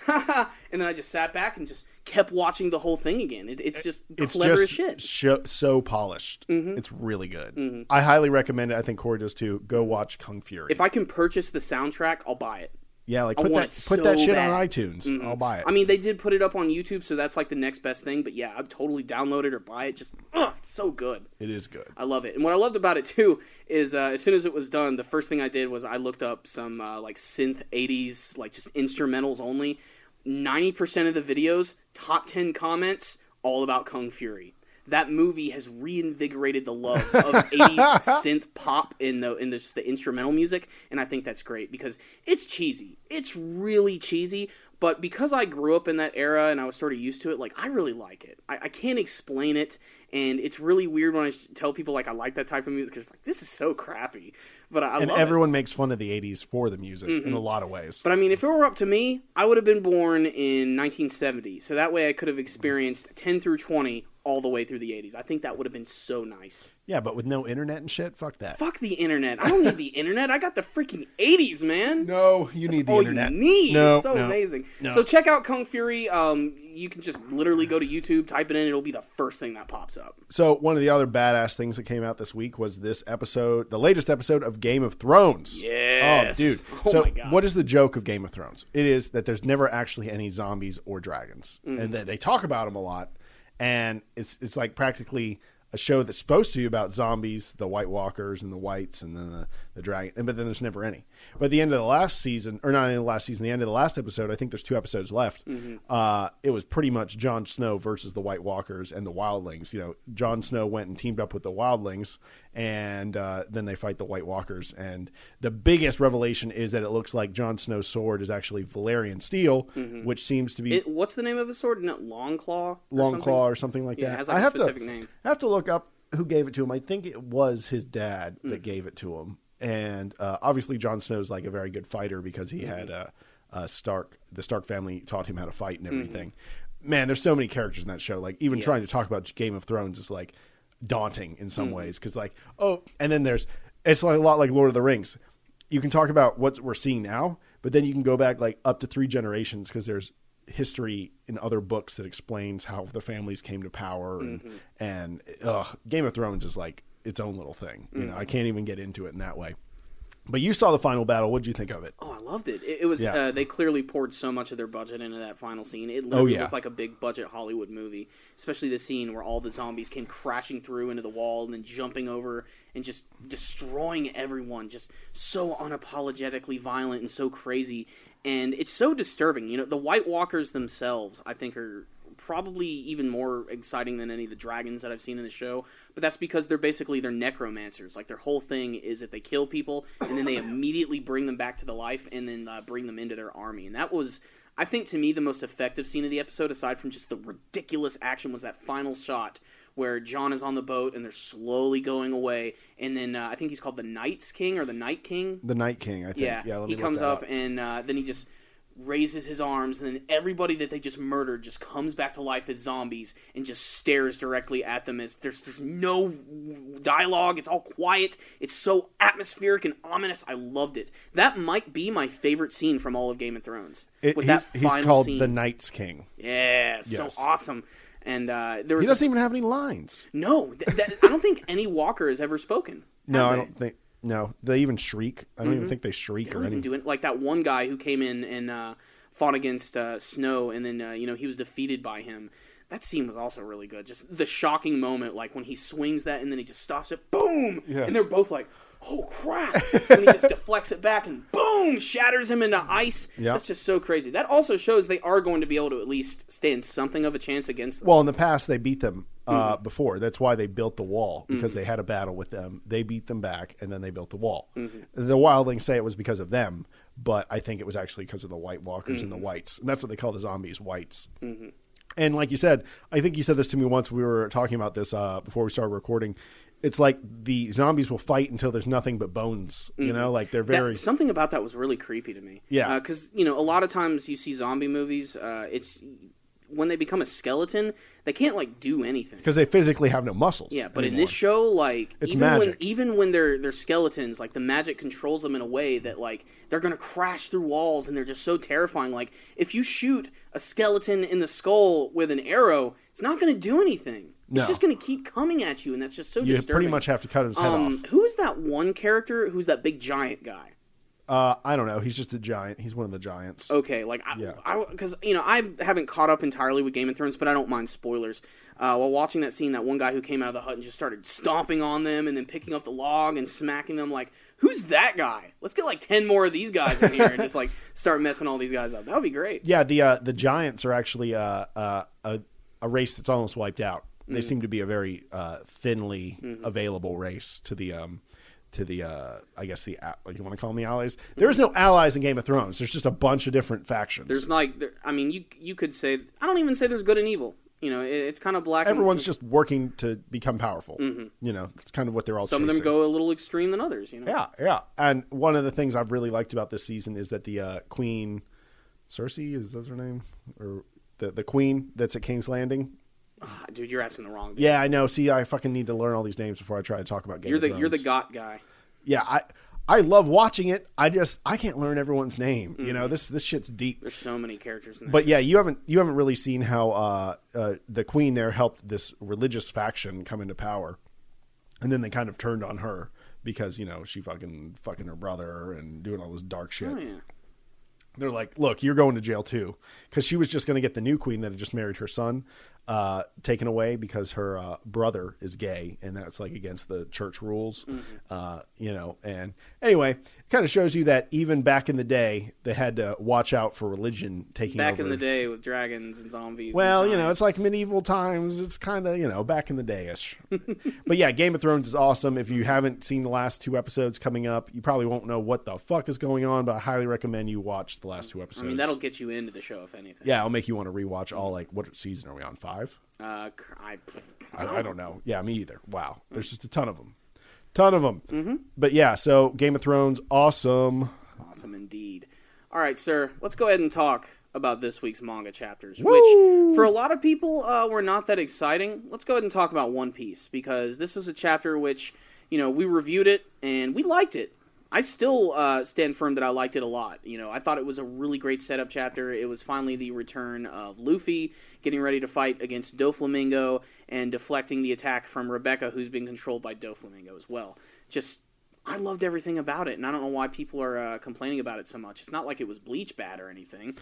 and then I just sat back and just kept watching the whole thing again. It, it's just It's clever just as shit. sho- so polished. Mm-hmm. It's really good. Mm-hmm. I highly recommend it. I think Corey does too. Go watch Kung Fury. If I can purchase the soundtrack, I'll buy it. Yeah, like I put that put so that shit bad. on iTunes. I'll buy it. I mean, they did put it up on YouTube, so that's like the next best thing. But yeah, I'd totally download it or buy it. Just, ugh, it's so good. it is good. I love it. And what I loved about it too is uh, as soon as it was done, the first thing I did was I looked up some uh, like synth '80s, like just instrumentals only. Ninety percent of the videos, top ten comments, all about Kung Fury. That movie has reinvigorated the love of '80s synth pop in the in the, the instrumental music, and I think that's great because it's cheesy. It's really cheesy, but because I grew up in that era and I was sort of used to it, like I really like it. I, I can't explain it, and it's really weird when I tell people like I like that type of music because like this is so crappy. But I, I And love it. everyone makes fun of the '80s for the music in mm-hmm. a lot of ways. But I mean, if it were up to me, I would have been born in 1970, so that way I could have experienced 10 through 20 all the way through the 80s. I think that would have been so nice. yeah, but with no internet and shit, fuck that. Fuck the internet. I don't need the internet. I got the freaking 80s, man. No, you need the all internet. you need. No, it's so no, amazing. no. So check out Kung Fury. Um, you can just literally go to YouTube, type it in, it'll be the first thing that pops up. So one of the other badass things that came out this week was this episode, the latest episode of Game of Thrones. Yes. Oh, dude. Oh so what is the joke of Game of Thrones? It is that there's never actually any zombies or dragons, Mm-hmm. and that they talk about them a lot, and it's it's like practically a show that's supposed to be about zombies, the White Walkers and the Whites, and then the, the dragon, but then there's never any. But at the end of the last season, or not in the last season, the end of the last episode, I think there's two episodes left. Mm-hmm. Uh, it was pretty much Jon Snow versus the White Walkers and the Wildlings. You know, Jon Snow went and teamed up with the Wildlings, and uh, then they fight the White Walkers. And the biggest revelation is that it looks like Jon Snow's sword is actually Valyrian steel, which seems to be Mm-hmm. It, what's the name of his sword? Not Long Claw? or Long something? Claw or something like Yeah, that. it has like I a have specific to, name. I have to look up who gave it to him. I think it was his dad that gave it to him, and uh, obviously Jon Snow's like a very good fighter because he had uh, uh, Stark. The Stark family taught him how to fight and everything. Man, there's so many characters in that show. Like even trying to talk about Game of Thrones is like daunting in some ways because like oh, and then there's it's like a lot like Lord of the Rings. You can talk about what we're seeing now, but then you can go back like up to three generations because there's history in other books that explains how the families came to power and and ugh, Game of Thrones is like its own little thing. You know, I can't even get into it in that way. But you saw the final battle. What did you think of it? Oh, I loved it. It, it was Yeah. uh, they clearly poured so much of their budget into that final scene. It literally Oh, yeah. looked like a big budget Hollywood movie, especially the scene where all the zombies came crashing through into the wall and then jumping over and just destroying everyone. Just so unapologetically violent and so crazy, and it's so disturbing. You know, the White Walkers themselves, I think, are probably even more exciting than any of the dragons that I've seen in the show. But that's because they're basically they're necromancers. Like their whole thing is that they kill people and then they immediately bring them back to the life and then uh, bring them into their army. And that was, I think, to me, the most effective scene of the episode, aside from just the ridiculous action, was that final shot where Jon is on the boat and they're slowly going away. And then uh, I think he's called the Night's King or the Night King. The Night King, I think. Yeah, Yeah, let me he comes that up and uh, then he just raises his arms, and then everybody that they just murdered just comes back to life as zombies and just stares directly at them. As there's there's no dialogue, it's all quiet. It's so atmospheric and ominous. I loved it. That might be my favorite scene from all of Game of Thrones. It- with he's, that he's called scene. the Night's King. yeah, so awesome. And uh, there He was a- doesn't even have any lines. no. Th- that, I don't think any Walker has ever spoken. No, I don't think. No, they even shriek. I don't even think they shriek They or anything. do it. Like that one guy who came in and uh, fought against uh, Snow, and then uh, you know he was defeated by him. That scene was also really good. Just the shocking moment, like when he swings that and then he just stops it, boom, Yeah. and they're both like, "Oh crap!" and he just deflects it back and boom, shatters him into ice. Yeah. That's just so crazy. That also shows they are going to be able to at least stand something of a chance against them. Well, in the past, they beat them uh, Mm-hmm. before. That's why they built the wall because they had a battle with them. They beat them back, and then they built the wall. Mm-hmm. The Wildlings say it was because of them, but I think it was actually because of the White Walkers Mm-hmm. and the Whites. And that's what they call the zombies, Whites. And like you said, I think you said this to me once. We were talking about this uh, before we started recording. It's like the zombies will fight until there's nothing but bones. You know, like they're Mm-hmm. That- very. something about that was really creepy to me. Yeah. because you know a lot of times you see zombie movies. Uh, it's when they become a skeleton, they can't like do anything. because they physically have no muscles. Yeah, but in this show, like It's even when even when they're they're skeletons, like the magic controls them in a way that like they're gonna crash through walls and they're just so terrifying. Like if you shoot a skeleton in the skull with an arrow, it's not gonna do anything. No. It's just gonna keep coming at you, and that's just so you disturbing. pretty much have to cut his head um, off. who is that one character? Who's that big giant guy? Uh, I don't know. He's just a giant. He's one of the giants. Okay, like Yeah. I, because you know I haven't caught up entirely with Game of Thrones, but I don't mind spoilers. Uh, while watching that scene, that one guy who came out of the hut and just started stomping on them, and then picking up the log and smacking them, like who's that guy? Let's get like ten more of these guys in here and just like start messing all these guys up. That would be great. Yeah, the uh, the giants are actually uh, uh, a a race that's almost wiped out. They seem to be a very uh, thinly Mm-hmm. available race to the um, to the uh, I guess the you want to call them the allies. There is no allies in Game of Thrones. There's just a bunch of different factions. There's like, there, I mean, you you could say I don't even say there's good and evil. You know, it, it's kind of black. and- Everyone's just working to become powerful. You know, that's kind of what they're all. Mm-hmm. some of them go a little extreme than others. You know, Yeah, yeah. And one of the things I've really liked about this season is that the uh, Queen, Cersei, is that her name, or the the Queen that's at King's Landing. Ah, dude, you're asking the wrong. Dude. Yeah, I know. See, I fucking need to learn all these names before I try to talk about Game you're of the Thrones. you're the got guy. yeah, I I love watching it. I just I can't learn everyone's name. You Mm-hmm. know, this this shit's deep. There's so many characters in there. But yeah, you haven't you haven't really seen how uh, uh, the queen there helped this religious faction come into power, and then they kind of turned on her because you know she fucking fucking her brother and doing all this dark shit. oh yeah. They're like, look, you're going to jail too, because she was just going to get the new queen that had just married her son uh, taken away because her uh, brother is gay, and that's like against the church rules, Mm-hmm. uh, you know. And anyway, kind of shows you that even back in the day, they had to watch out for religion taking Back over. in the day with dragons and zombies. Well, and you know, it's like medieval times. It's kind of, you know, back in the day-ish. but yeah, Game of Thrones is awesome. If you haven't seen the last two episodes coming up, you probably won't know what the fuck is going on, but I highly recommend you watch the last two episodes. I mean, that'll get you into the show if anything. Yeah, it'll make you want to rewatch all, like, what season are we on? Five? Uh, I, I, I don't know. Yeah, me either. Wow. There's just a ton of them. Ton of them. Mm-hmm. But yeah, so Game of Thrones, awesome. Awesome indeed. All right, sir. Let's go ahead and talk about this week's manga chapters, Woo! which for a lot of people uh, were not that exciting. Let's go ahead and talk about One Piece because this was a chapter which you know we reviewed it and we liked it. I still uh, stand firm that I liked it a lot. You know, I thought it was a really great setup chapter. It was finally the return of Luffy getting ready to fight against Doflamingo and deflecting the attack from Rebecca, who's been controlled by Doflamingo as well. Just I loved everything about it, and I don't know why people are uh, complaining about it so much. It's not like it was Bleach bad or anything.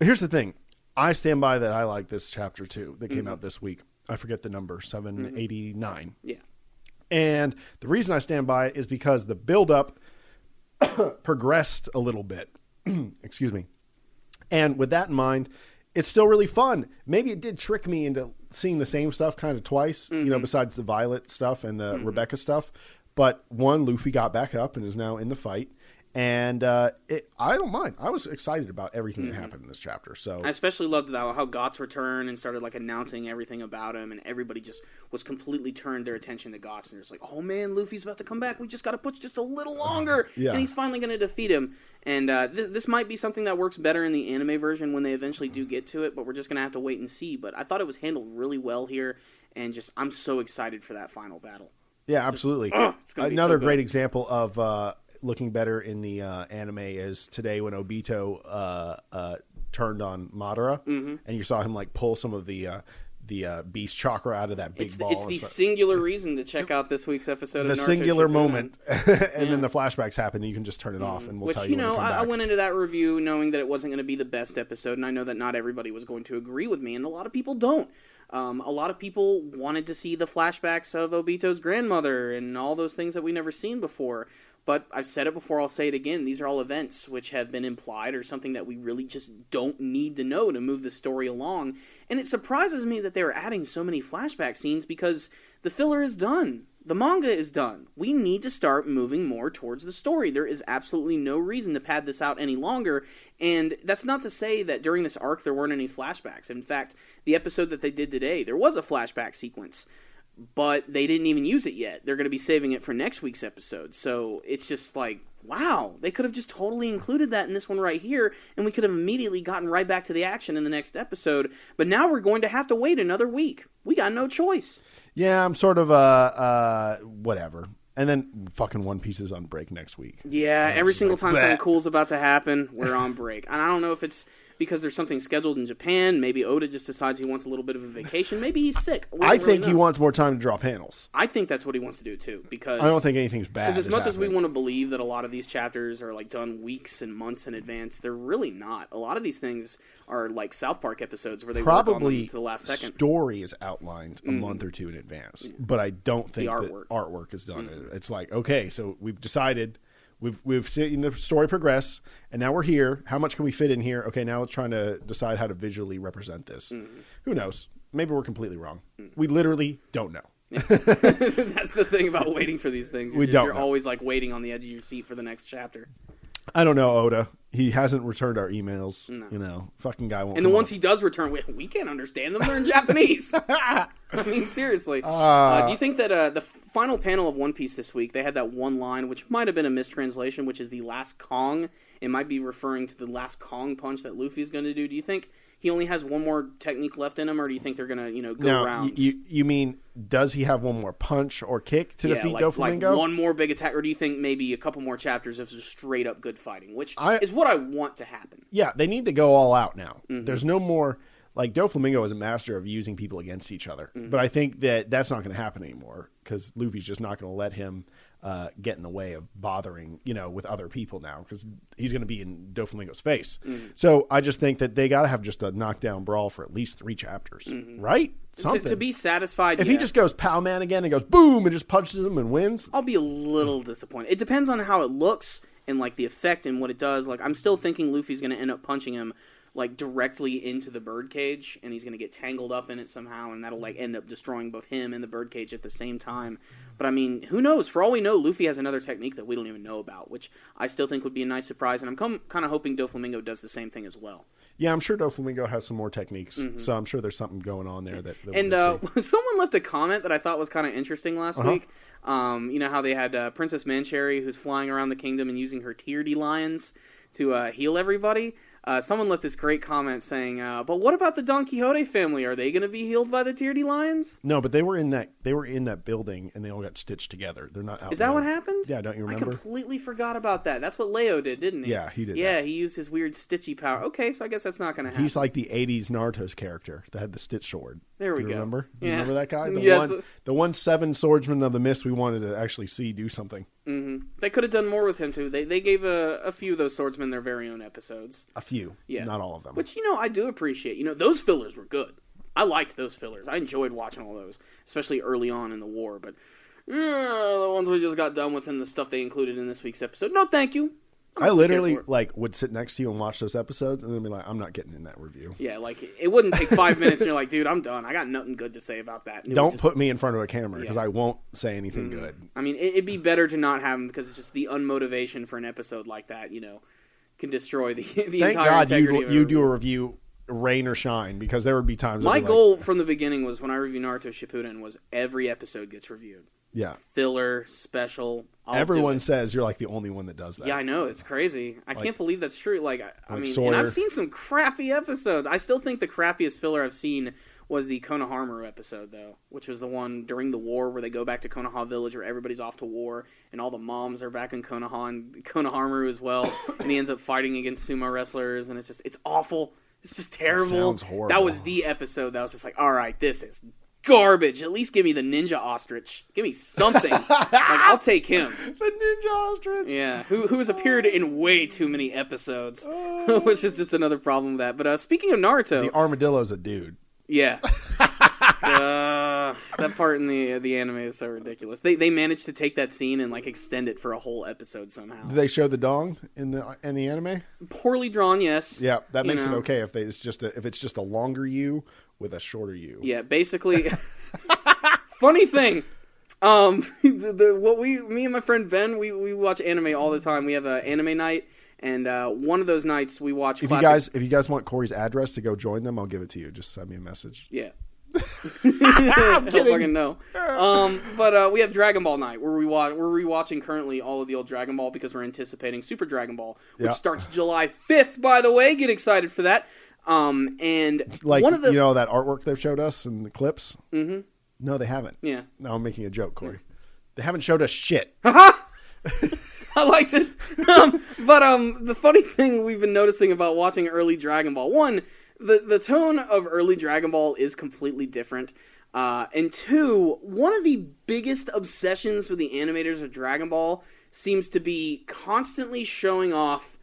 Here's the thing. I stand by that I like this chapter too that Mm-hmm. came out this week. I forget the number, 789. Yeah, And the reason I stand by it is because the buildup progressed a little bit. Excuse me. And with that in mind, it's still really fun. Maybe it did trick me into seeing the same stuff kind of twice, you know, mm-hmm. besides the Violet stuff and the mm-hmm. Rebecca stuff. But one, Luffy got back up and is now in the fight. And uh, it, I don't mind. I was excited about everything that happened in this chapter. So I especially loved how, how Gatz returned and started like announcing everything about him, and everybody just was completely turned their attention to Gatz, and it's like, oh man, Luffy's about to come back. We just got to push just a little longer, Yeah. and he's finally going to defeat him. And uh, this, this might be something that works better in the anime version when they eventually do get to it, but we're just going to have to wait and see. But I thought it was handled really well here, and just I'm so excited for that final battle. Yeah, absolutely. ugh, it's gonna be Another so great example of uh, looking better in the uh, anime is today when Obito uh, uh, turned on Madara, Mm-hmm. and you saw him like pull some of the uh, the uh, beast chakra out of that big It's, ball. it's the stuff. singular reason to check out this week's episode the of Naruto singular Shippuden. moment, and then the flashbacks happen, and you can just turn it off, and we'll Which tell you you. know, I, I went into that review knowing that it wasn't going to be the best episode, and I know that not everybody was going to agree with me, and a lot of people don't. Um, a lot of people wanted to see the flashbacks of Obito's grandmother and all those things that we never seen before. But I've said it before, I'll say it again. These are all events which have been implied or something that we really just don't need to know to move the story along. And it surprises me that they are adding so many flashback scenes because the filler is done. The manga is done. We need to start moving more towards the story. There is absolutely no reason to pad this out any longer. And that's not to say that during this arc there weren't any flashbacks. In fact, the episode that they did today, there was a flashback sequence. But they didn't even use it yet. They're going to be saving it for next week's episode. So it's just like, wow, they could have just totally included that in this one right here, and we could have immediately gotten right back to the action in the next episode. But now we're going to have to wait another week. We got no choice. Yeah, I'm sort of uh uh whatever. And then fucking One Piece is on break next week. Yeah, every single like, time bleh. something cool's about to happen, we're on break. And I don't know if it's because there's something scheduled in Japan. Maybe Oda just decides he wants a little bit of a vacation. Maybe he's sick. I really think he wants more time to draw panels. I think that's what he wants to do too. Because I don't think anything's bad. Because as much as we want to believe that a lot of these chapters are like done weeks and months in advance, they're really not. A lot of these things are like South Park episodes where they probably to the last second. Mm. story is outlined a month or two in advance, but I don't think artwork. that artwork is done. It's like okay, so we've decided. We've we've seen the story progress, and now we're here. How much can we fit in here? Okay, now let's trying to decide how to visually represent this. Mm-hmm. Who knows? Maybe we're completely wrong. Mm. We literally don't know. That's the thing about waiting for these things. You're, We just, don't you're know. always like waiting on the edge of your seat for the next chapter. I don't know Oda. He hasn't returned our emails. You know, fucking guy won't. And the ones up. he does return, we, we can't understand them. They're in Japanese. I mean, seriously. Ah. Uh, do you think that uh, the final panel of One Piece this week, they had that one line, which might have been a mistranslation, which is the last Kong. It might be referring to the last Kong punch that Luffy's going to do. Do you think he only has one more technique left in him, or do you think they're going to, you know, go now, y- rounds? you you mean does he have one more punch or kick to yeah, defeat like, like one more big attack, or do you think maybe a couple more chapters of just straight up good fighting, which I- is what I want to happen. yeah, they need to go all out now. Mm-hmm. There's no more like Doflamingo is a master of using people against each other, Mm-hmm. but I think that that's not going to happen anymore because Luffy's just not going to let him uh, get in the way of bothering you know with other people now because he's going to be in Doflamingo's face. Mm-hmm. So I just think that they got to have just a knockdown brawl for at least three chapters, right? Mm-hmm. To, Something. to be satisfied, if yeah. he just goes pow man again and goes boom and just punches him and wins, I'll be a little disappointed. It depends on how it looks and like the effect and what it does. Like I'm still thinking Luffy's going to end up punching him like directly into the birdcage and he's going to get tangled up in it somehow and that'll like end up destroying both him and the birdcage at the same time. But I mean, who knows? For all we know, Luffy has another technique that we don't even know about, which I still think would be a nice surprise and I'm com- kind of hoping Doflamingo does the same thing as well. Yeah, I'm sure Doflamingo has some more techniques, so I'm sure there's something going on there that. that Mm-hmm. And uh, someone left a comment that I thought was kind of interesting last Uh-huh. week. Um, you know how they had uh, Princess Mancherry who's flying around the kingdom and using her Teardy lions to uh, heal everybody. Uh, someone left this great comment saying, uh, "But what about the Don Quixote family? Are they going to be healed by the Teardy lions? no, but they were in that they were in that building and they all got stitched together. They're not out. Is that now. what happened? Yeah, don't you remember? I completely forgot about that. That's what Leo did, didn't he? Yeah, he did Yeah, that. he used his weird stitchy power. Okay, so I guess that's not going to happen. He's like the '80s Naruto's character that had the stitch sword. There we Do you go. Remember? Do you Yeah. remember that guy? The Yes. one, the one seven swordsman of the mist we wanted to actually see do something. Mm-hmm. they could have done more with him too. They they gave a, a few of those swordsmen their very own episodes. A few, Yeah. not all of them. Which you know I do appreciate. You know those fillers were good. I liked those fillers. I enjoyed watching all those, especially early on in the war. But yeah, the ones we just got done with and the stuff they included in this week's episode. No, thank you. I literally here for it. like would sit next to you and watch those episodes, and then be like, "I'm not getting in that review. yeah, like it wouldn't take five minutes, and you're like, dude, I'm done. I got nothing good to say about that. And it would Don't just- put me in front of a camera because Yeah. Mm-hmm. I won't say anything good." I mean, it, it'd be better to not have them because it's just the unmotivation for an episode like that. You know, can destroy the the Thank entire God integrity. you you do a review, rain or shine, because there would be times. My be like, goal from the beginning was when I review Naruto Shippuden was every episode gets reviewed. Yeah. Filler, special. I'll Everyone says you're like the only one that does that. Yeah, I know it's crazy. I can't believe that's true. Like, I, I like mean, Sawyer. and I've seen some crappy episodes. I still think the crappiest filler I've seen was the Konohamaru episode, though, which was the one during the war where they go back to Konoha Village, where everybody's off to war, and all the moms are back in Konoha and Konohamaru as well, and he ends up fighting against sumo wrestlers, and it's just it's awful. It's just terrible. sounds horrible. That was the episode that was just like, all right, this is garbage. At least give me the ninja ostrich. Give me something. like I'll take him. the ninja ostrich. Yeah, who who has appeared in way too many episodes, which is just another problem with that. But uh, speaking of Naruto, The armadillo's a dude. yeah, uh, that part in the the anime is so ridiculous. They they managed to take that scene and like extend it for a whole episode somehow. Do they show the dong in the in the anime? Poorly drawn, yes. Yeah, that You makes know. it okay if they it's just a, if it's just a longer U with a shorter U. Yeah, basically. funny thing, um, the, the what we me and my friend Ben we we watch anime all the time. We have a anime night, and uh, one of those nights we watch. If classic, you guys if you guys want Corey's address to go join them, I'll give it to you. Just send me a message. yeah. I'm kidding. don't fucking know. Um, but uh, we have Dragon Ball Night, where we watch. We're rewatching currently all of the old Dragon Ball because we're anticipating Super Dragon Ball, which Yeah. starts July fifth. By the way, get excited for that. Um, and Like one of the you know that artwork they've showed us in the clips. Mm-hmm. No, they haven't. yeah, No, I'm making a joke, Corey. They haven't showed us shit. I liked it. Um, but um, the funny thing we've been noticing about watching early Dragon Ball one, the the tone of early Dragon Ball is completely different. Uh, and two, one of the biggest obsessions with the animators of Dragon Ball seems to be constantly showing off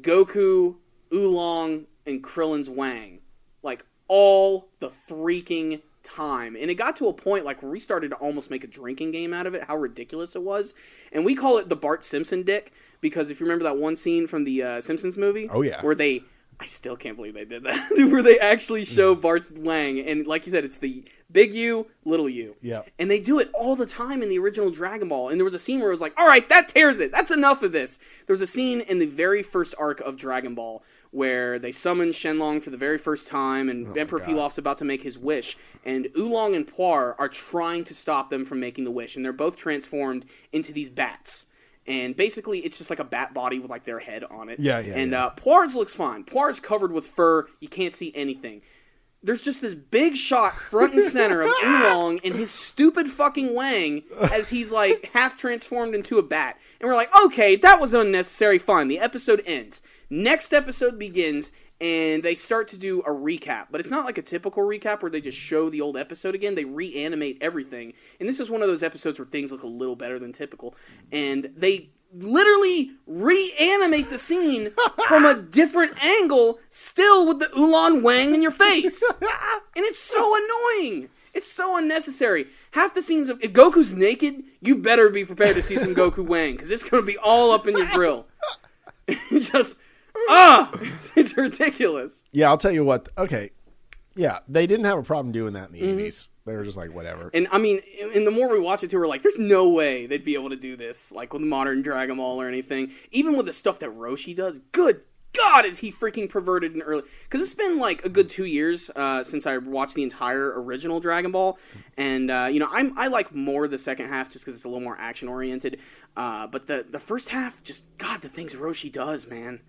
Goku, Oolong, and Krillin's Wang, like all the freaking time. And it got to a point like where we started to almost make a drinking game out of it, how ridiculous it was. And we call it the Bart Simpson dick because if you remember that one scene from the uh, Simpsons movie, Oh, yeah. where they. I still can't believe they did that. where they actually show Bart's Wang, and like you said, it's the big U, little U. Yeah. And they do it all the time in the original Dragon Ball. And there was a scene where it was like, all right, that tears it. That's enough of this. There was a scene in the very first arc of Dragon Ball where they summon Shenlong for the very first time, and Emperor Pilaf's about to make his wish. And Oolong and Puar are trying to stop them from making the wish. And they're both transformed into these bats. And basically, it's just like a bat body with like their head on it. Yeah, yeah, And yeah. Uh, Puar's looks fine. Puar's covered with fur. You can't see anything there's just this big shot front and center of Oolong and his stupid fucking Wang as he's like half transformed into a bat. And we're like, okay, that was unnecessary. Fine. The episode ends. Next episode begins and they start to do a recap. But it's not like a typical recap where they just show the old episode again. They reanimate everything. And this is one of those episodes where things look a little better than typical. And they literally reanimate the scene from a different angle, still with the Oolong Wang in your face. And it's so annoying. It's so unnecessary. Half the scenes of if Goku's naked, you better be prepared to see some Goku Wang because it's going to be all up in your grill. Just ah, it's ridiculous. Yeah, I'll tell you what. Okay, yeah, they didn't have a problem doing that in the 80s. They were just like, whatever. And I mean, and the more we watch it too, we're like, there's no way they'd be able to do this, like with modern Dragon Ball or anything. Even with the stuff that Roshi does, good God, is he freaking perverted and early? Because it's been like a good two years uh, since I watched the entire original Dragon Ball, and uh, you know, I'm I like more the second half just because it's a little more action oriented. Uh, but the the first half, just God, the things Roshi does, man.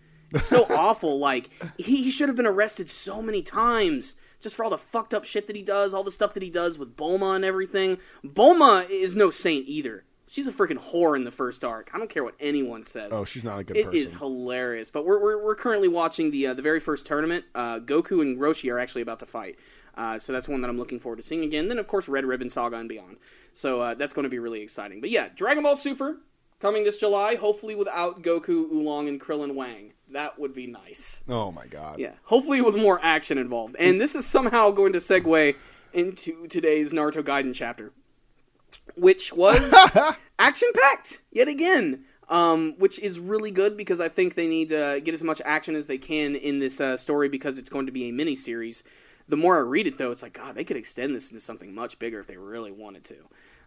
So awful. Like he, he should have been arrested so many times just for all the fucked up shit that he does, all the stuff that he does with Bulma and everything. Bulma is no saint either. She's a freaking whore in the first arc. I don't care what anyone says. oh, she's not a good It person. is hilarious. But we're, we're, we're currently watching the uh, the very first tournament. Uh, Goku and Roshi are actually about to fight. Uh, so that's one that I'm looking forward to seeing again. Then, of course, Red Ribbon Saga and beyond. So uh, that's going to be really exciting. But yeah, Dragon Ball Super coming this July, hopefully without Goku, Oolong, and Krillin Wang. That would be nice. oh my god. Yeah, hopefully with more action involved. And this is somehow going to segue into today's Naruto Gaiden chapter, which was action packed yet again. Um, which is really good because I think they need to get as much action as they can in this uh, story because it's going to be a mini series. The more I read it, though, it's like God, they could extend this into something much bigger if they really wanted to.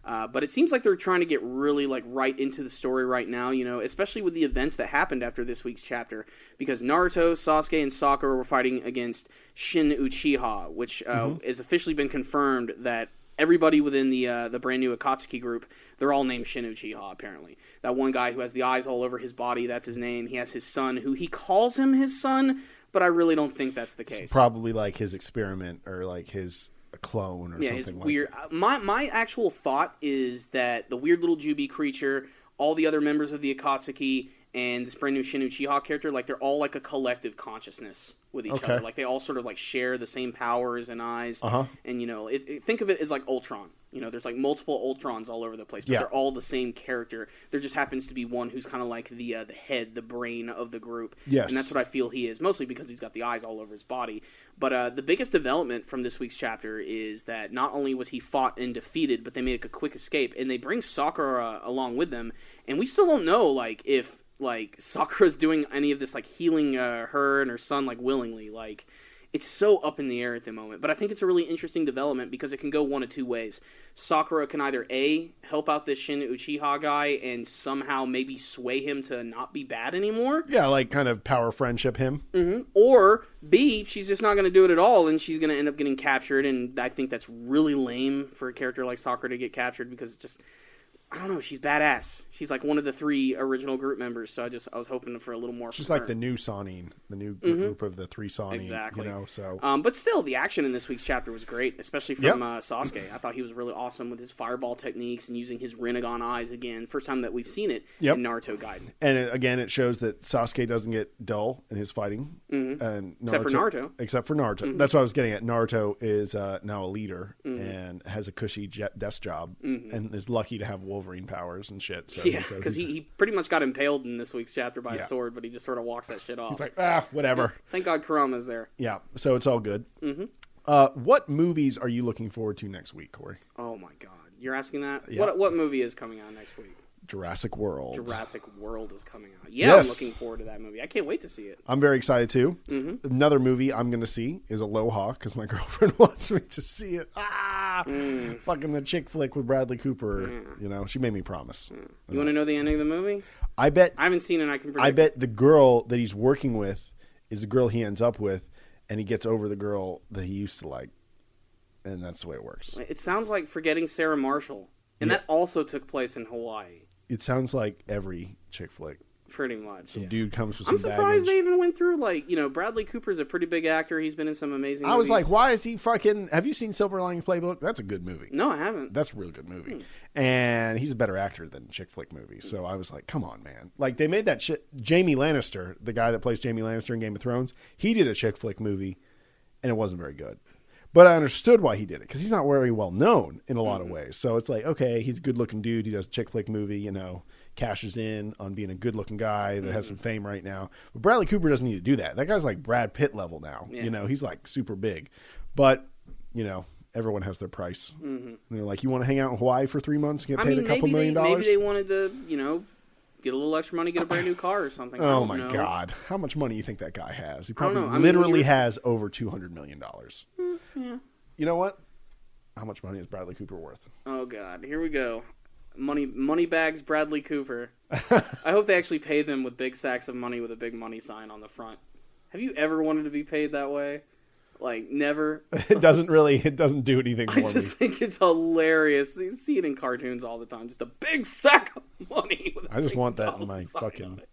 Uh, but it seems like they're trying to get really like right into the story right now, you know, especially with the events that happened after this week's chapter. Because Naruto, Sasuke, and Sakura were fighting against Shin Uchiha, which uh, has officially been confirmed that everybody within the uh, the brand new Akatsuki group, they're all named Shin Uchiha. Apparently, that one guy who has the eyes all over his body, that's his name. He has his son, who he calls him his son, but I really don't think that's the case. Probably like his experiment or like his clone or yeah, something his like weird. that. My my actual thought is that the weird little Jubi creature, all the other members of the Akatsuki, and this brand new Shin Uchiha character, like they're all like a collective consciousness with each Okay. other. Like they all sort of like share the same powers and eyes. Uh-huh. And you know, it, it- think of it as like Ultron. You know, there's like multiple Ultrons all over the place, but Yeah. they're all the same character. There just happens to be one who's kind of like the uh, the head, the brain of the group. Yes. and that's what I feel he is, mostly because he's got the eyes all over his body. But uh, the biggest development from this week's chapter is that not only was he fought and defeated, but they made a quick escape, and they bring Sakura along with them. And we still don't know, like, if like Sakura's doing any of this, like healing uh, her and her son, like willingly. Like, it's so up in the air at the moment. But I think it's a really interesting development because it can go one of two ways. Sakura can either A, help out this Shin Uchiha guy and somehow maybe sway him to not be bad anymore, Yeah, like kind of power friendship him. or B, she's just not going to do it at all and she's going to end up getting captured. And I think that's really lame for a character like Sakura to get captured because it just. I don't know. She's badass. She's like one of the three original group members. So I just I was hoping for a little more. She's like her. the new Sannin, the new group of the three Sannin. Exactly. You know, so Um, but still, the action in this week's chapter was great, especially from Yep. uh, Sasuke. I thought he was really awesome with his fireball techniques and using his Rinnegan eyes again. First time that we've seen it Yep. in Naruto Gaiden. and it, again, it shows that Sasuke doesn't get dull in his fighting, and Mm-hmm. Except for Naruto. Mm-hmm. Except for Naruto. That's what I was getting at. Naruto is uh, now a leader Mm-hmm. and has a cushy jet desk job, and is lucky to have Wolverine powers and shit. So Yeah, because he, he pretty much got impaled in this week's chapter by Yeah. a sword, but he just sort of walks that shit off. he's like ah whatever. Thank God Kurama's there. Yeah, so it's all good. Mm-hmm. Uh, what movies are you looking forward to next week, Corey? Oh my God, you're asking that? Yeah. What what movie is coming out next week? Jurassic World. Jurassic World is coming out. Yeah, Yes. I'm looking forward to that movie. I can't wait to see it. I'm very excited too. Mm-hmm. Another movie I'm going to see is Aloha because my girlfriend wants me to see it. Ah, Mm. fucking the chick flick with Bradley Cooper. You know, she made me promise. You want to know the ending of the movie? I bet. I haven't seen it. I can predict. I bet the girl that he's working with is the girl he ends up with, and he gets over the girl that he used to like, and that's the way it works. It sounds like Forgetting Sarah Marshall, and Yeah. that also took place in Hawaii. It sounds like every chick flick. Pretty much. Some yeah. dude comes with some I'm surprised baggage. they even went through like you know Bradley Cooper's a pretty big actor. He's been in some amazing. I was like, why is he fucking? Have you seen Silver Lining Playbook? That's a good movie. No, I haven't. That's a really good Hmm. movie. And he's a better actor than chick flick movies. So I was like, come on, man. Like they made that shit. Jaime Lannister, the guy that plays Jaime Lannister in Game of Thrones, he did a chick flick movie and it wasn't very good. But I understood why he did it because he's not very well known in a lot Mm-hmm. of ways. So it's like, okay, he's a good looking dude. He does a chick flick movie, you know, cashes in on being a good looking guy that has Mm-hmm. some fame right now. But Bradley Cooper doesn't need to do that. That guy's like Brad Pitt level now. Yeah. You know, he's like super big. But, you know, everyone has their price. Mm-hmm. And they're like, you want to hang out in Hawaii for three months and get I paid mean, a couple million they, dollars? maybe they wanted to you know get a little extra money, get a brand new car or something. Oh my know. god! How much money do you think that guy has? He probably. I mean, literally you're- has over two hundred million dollars. Hmm, yeah. You know what? How much money is Bradley Cooper worth? Oh God, here we go. Money, money bags. Bradley Cooper. I hope they actually pay them with big sacks of money with a big money sign on the front. Have you ever wanted to be paid that way? Like never. It doesn't really. It doesn't do anything for I just me. think it's hilarious. You see it in cartoons all the time. Just a big sack of money. I just want that in my fucking-.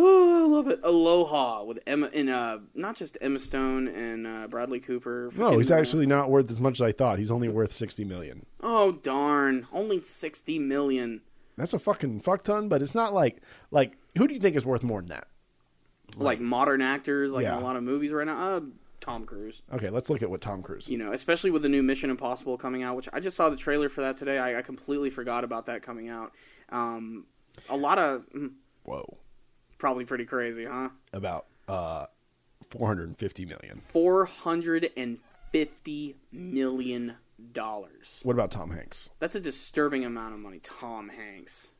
Oh, I love it. Aloha with Emma and uh, not just Emma Stone and uh, Bradley Cooper. No, he's actually not worth as much as I thought. He's only worth sixty million. Oh darn! Only sixty million. That's a fucking fuck ton, but it's not like like who do you think is worth more than that? Like modern actors, like Yeah. in a lot of movies right now. Uh, Tom Cruise. Okay, let's look at what Tom Cruise. You know, especially with the new Mission Impossible coming out, which I just saw the trailer for that today. I, I completely forgot about that coming out. Um, a lot of mm, Whoa, probably pretty crazy, huh? about uh, four hundred and fifty million. Four hundred and fifty million dollars. What about Tom Hanks? That's a disturbing amount of money. Tom Hanks.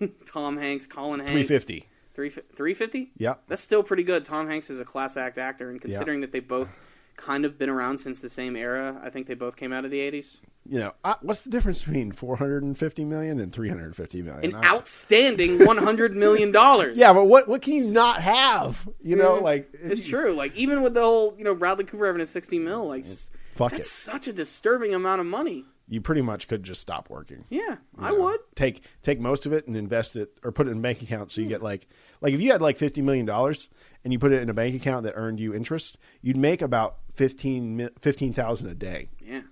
Tom Hanks, Colin Hanks. Three fifty. Three three fifty. Yeah. That's still pretty good. Tom Hanks is a class act actor, and considering that they both kind of been around since the same era, I think they both came out of the eighties. You know, uh, what's the difference between four hundred and fifty million and three hundred fifty million? An I- outstanding one hundred million dollars. Yeah, but what what can you not have? You know, Yeah, like if it's you- true. Like even with the whole, you know, Bradley Cooper having a sixty mil, like just, Fuck that's it. such a disturbing amount of money. You pretty much could just stop working. Yeah, I You know, would. take take most of it and invest it or put it in a bank account so you hmm. get like like if you had like fifty million dollars and you put it in a bank account that earned you interest, you'd make about 15 mi- 15,000 a day. Yeah.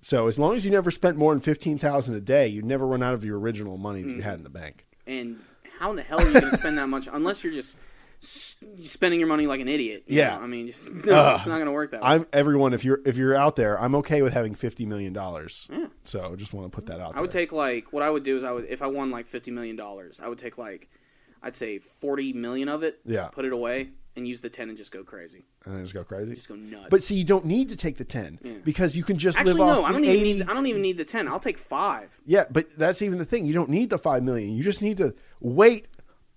So as long as you never spent more than fifteen thousand a day, you'd never run out of your original money that you hmm. had in the bank. And how in the hell are you going to spend that much unless you're just spending your money like an idiot? Yeah. know? I mean, just, no, it's not going to work that way. I'm everyone. If you're if you're out there, I'm okay with having fifty million dollars. Yeah. So I just want to put that out. I would take like what I would do is I would if I won like fifty million dollars, I would take like I'd say forty million of it, Yeah. put it away, and use the ten and just go crazy, and then just go crazy. just go nuts. But see, you don't need to take the ten because you can just actually, live no, off I don't the even 80. need. I don't even need the ten. I'll take five. Yeah, but that's even the thing. You don't need the five million. You just need to wait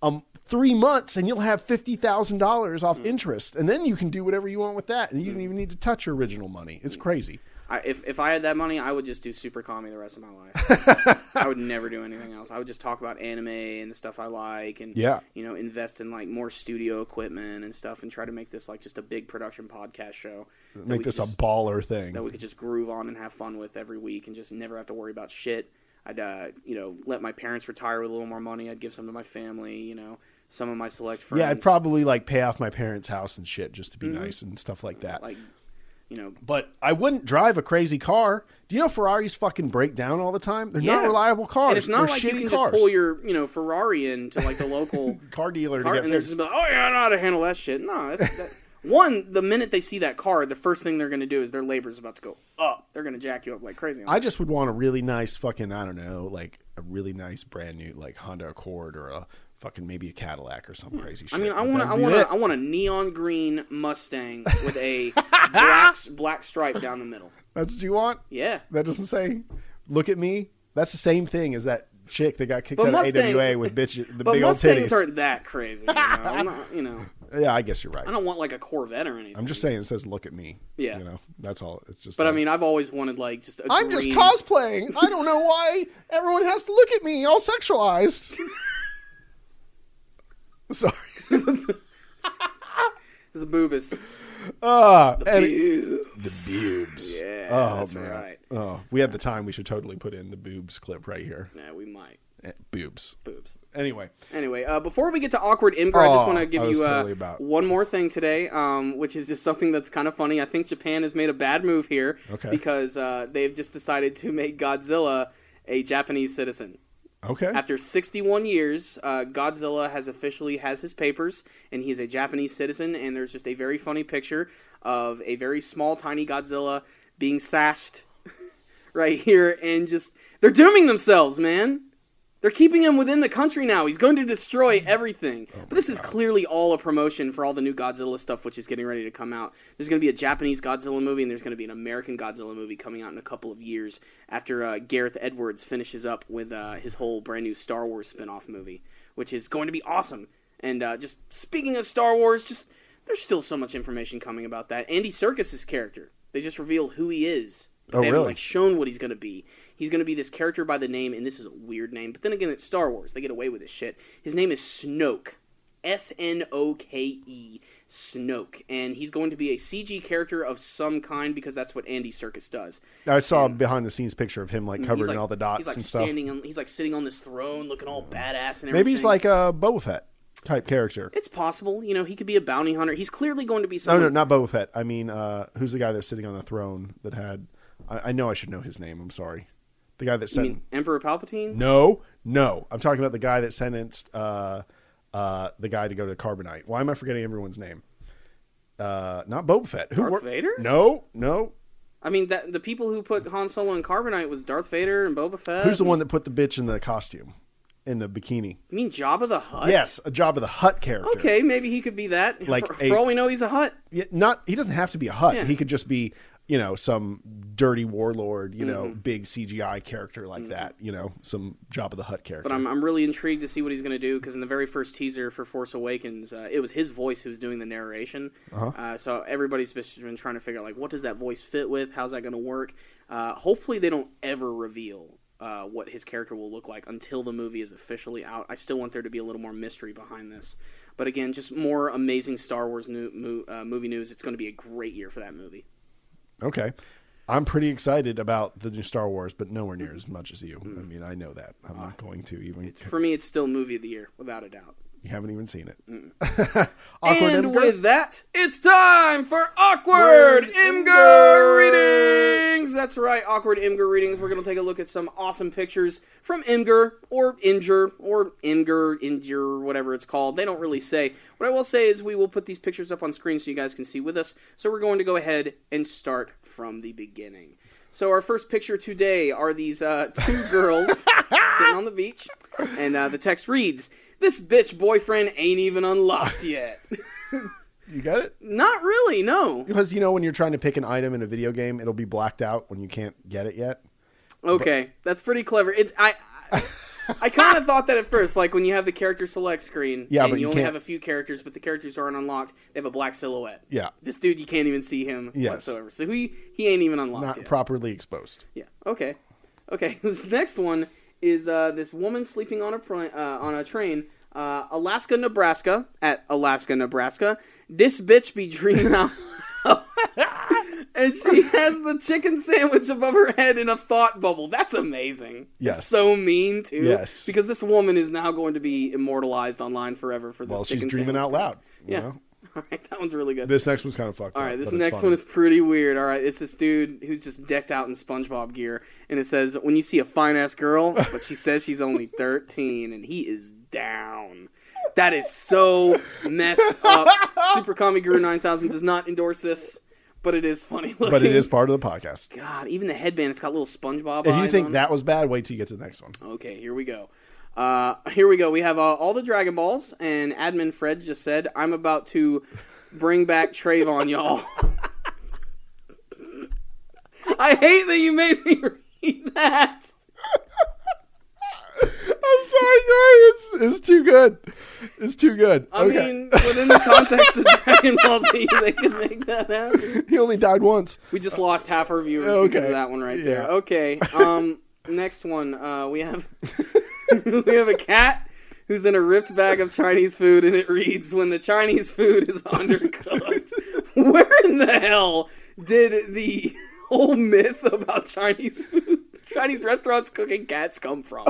um three months and you'll have fifty thousand dollars Hmm. off interest, and then you can do whatever you want with that, and you don't even need to touch your original money. It's Hmm. crazy. I, if if I had that money, I would just do super commie the rest of my life. I would never do anything else. I would just talk about anime and the stuff I like, and Yeah. you know, invest in like more studio equipment and stuff, and try to make this like just a big production podcast show. Make this just- a baller thing. that we could just groove on and have fun with every week, and just never have to worry about shit. I'd uh, you know let my parents retire with a little more money. I'd give some to my family. You know, some of my select friends. yeah, I'd probably like pay off my parents' house and shit just to be nice and stuff like that. Mm-hmm. like you know But I wouldn't drive a crazy car. Do you know Ferraris fucking break down all the time? They're not reliable cars. And it's not They're like you can cars. just pull your, you know, Ferrari into like the local car dealer car, to and get they're fixed. just like, oh yeah, I know how to handle that shit. No, that's, that, one. The minute they see that car, the first thing they're going to do is their labor's about to go up. They're going to jack you up like crazy. I just would want a really nice fucking I don't know, like a really nice brand new like Honda Accord or a fucking maybe a Cadillac or some hmm. crazy shit. I mean, I want, I want. I want a neon green Mustang with a black, black stripe down the middle. That's what you want. Yeah, That doesn't say. Look at me. That's the same thing as that chick that got kicked But out Mustang- of AWA with bitch the but big old Mustangs titties. aren't that crazy. You know? I'm not, you know, Yeah, I guess you're right. I don't want like a Corvette or anything. I'm just saying it says look at me. Yeah. You know, that's all. It's just But I mean, I've always wanted like just. i I'm just cosplaying. I don't know why everyone has to look at me all sexualized. Sorry. It's a boobus. Uh, and- Boobs. the boobs. Yeah, oh that's man. right. Oh, we had the time. We should totally put in the boobs clip right here. Yeah, we might. Eh, Boobs. Boobs. Anyway, Anyway, uh, before we get to awkward Imgur, I just Oh, want to give you uh, totally about- one more thing today, um, which is just something that's kind of funny. I think Japan has made a bad move here Okay. because uh, they've just decided to make Godzilla a Japanese citizen. Okay. After 61 years, uh, Godzilla has officially has his papers, and he's a Japanese citizen. And there's just a very funny picture of a very small, tiny Godzilla being sashed right here, and just they're dooming themselves, man. They're keeping him within the country now. He's going to destroy everything. but this is clearly all a promotion for all the new Godzilla stuff, which is getting ready to come out. There's going to be a Japanese Godzilla movie, and there's going to be an American Godzilla movie coming out in a couple of years after uh, Gareth Edwards finishes up with uh, his whole brand new Star Wars spin off movie, which is going to be awesome. And uh, just speaking of Star Wars, just there's still so much information coming about that. Andy Serkis's character, they just revealed who he is. But Oh, they haven't really? like shown what he's going to be. He's going to be this character by the name, and this is a weird name. But then again, it's Star Wars. They get away with this shit. His name is Snoke. S N O K E. Snoke. And he's going to be a CG character of some kind because that's what Andy Serkis does. I saw a behind the scenes picture of him like covered like, in all the dots He's like and stuff. standing on, he's like sitting on this throne looking all badass and everything. Maybe he's like a Boba Fett type character. It's possible. You know, he could be a bounty hunter. He's clearly going to be No, no, not Boba Fett. I mean, uh, who's the guy that's sitting on the throne that had? I, I know I should know his name. I'm sorry. The guy that sent. mean, Emperor Palpatine? no, no. I'm talking about the guy that sentenced uh, uh, the guy to go to Carbonite. Why am I forgetting everyone's name? Uh, not Boba Fett. Who Darth wor- Vader? No, no. I mean, that the people who put Han Solo in Carbonite was Darth Vader and Boba Fett. Who's the one that put the bitch in the costume, in the bikini? You mean Jabba the Hutt? Yes, a Jabba the Hutt character. Okay, maybe he could be that. Like for, a- for all we know, he's a Hutt. Yeah, not he doesn't have to be a Hutt. Yeah. He could just be, you know, some dirty warlord, you know, Mm-hmm. big CGI character like that, you know, some Jabba the Hutt character. But I'm, I'm really intrigued to see what he's going to do because in the very first teaser for Force Awakens, uh, it was his voice who was doing the narration. uh so everybody's been trying to figure out like what does that voice fit with? How's that going to work? Uh, hopefully, they don't ever reveal uh, what his character will look like until the movie is officially out. I still want there to be a little more mystery behind this. But again, just more amazing Star Wars new, mo- uh, movie news. It's going to be a great year for that movie. Okay. I'm pretty excited about the new Star Wars, but nowhere near as much as you. I mean, I know that. I'm not uh, going to even. For me, it's still movie of the year without a doubt. You haven't even seen it. Mm. And Imgur? with that, it's time for awkward Imgur readings. That's right, awkward Imgur readings. We're going to take a look at some awesome pictures from Imgur or Imgur or Imgur, Imgur, whatever it's called. They don't really say. What I will say is we will put these pictures up on screen so you guys can see with us. So we're going to go ahead and start from the beginning. So our first picture today are these uh, two girls sitting on the beach, and uh, the text reads, "This bitch boyfriend ain't even unlocked yet." You got it? Not really, no. Because you know when you're trying to pick an item in a video game, it'll be blacked out when you can't get it yet. Okay, that's pretty clever. It's I, I I kind of thought that at first, like when you have the character select screen, Yeah, and but you, you only can't- have a few characters, but the characters aren't unlocked. They have a black silhouette. Yeah. This dude, you can't even see him Yes. whatsoever. So he he ain't even unlocked Not yet. properly exposed. Yeah. Okay. Okay. This next one is uh, this woman sleeping on a pr- uh, on a train, uh, Alaska, Nebraska, at Alaska, Nebraska. This bitch be dreaming out. And she has the chicken sandwich above her head in a thought bubble. That's amazing. Yes. It's so mean too. Yes. Because this woman is now going to be immortalized online forever for this Well, she's dreaming sandwich. out loud. Yeah. know? All right, that one's really good. This next one's kind of fucked All right, up. this next one is pretty weird. All right, it's this dude who's just decked out in SpongeBob gear, and it says, "When you see a fine ass girl, but she says she's only 13, and he is down." That is so messed up. Super Comic Guru 9000 does not endorse this, but it is funny looking. But it is part of the podcast. God, even the headband, it's got little SpongeBob. If you think on that was bad, wait till you get to the next one. Okay, here we go. Uh, here we go. We have uh, all the Dragon Balls, and admin Fred just said, "I'm about to bring back Trayvon, y'all." I hate that you made me read that. I'm sorry, guys. It's, it's too good. It's too good. I okay. mean, within the context of Dragon Ball Z, they could make that happen. he only died once. We just lost half our viewers Okay. because of that one right there. Okay. Um, next one. Uh, we have we have a cat who's in a ripped bag of Chinese food, and it reads, "When the Chinese food is undercooked." Where in the hell did the whole myth about Chinese food, Chinese restaurants cooking cats come from?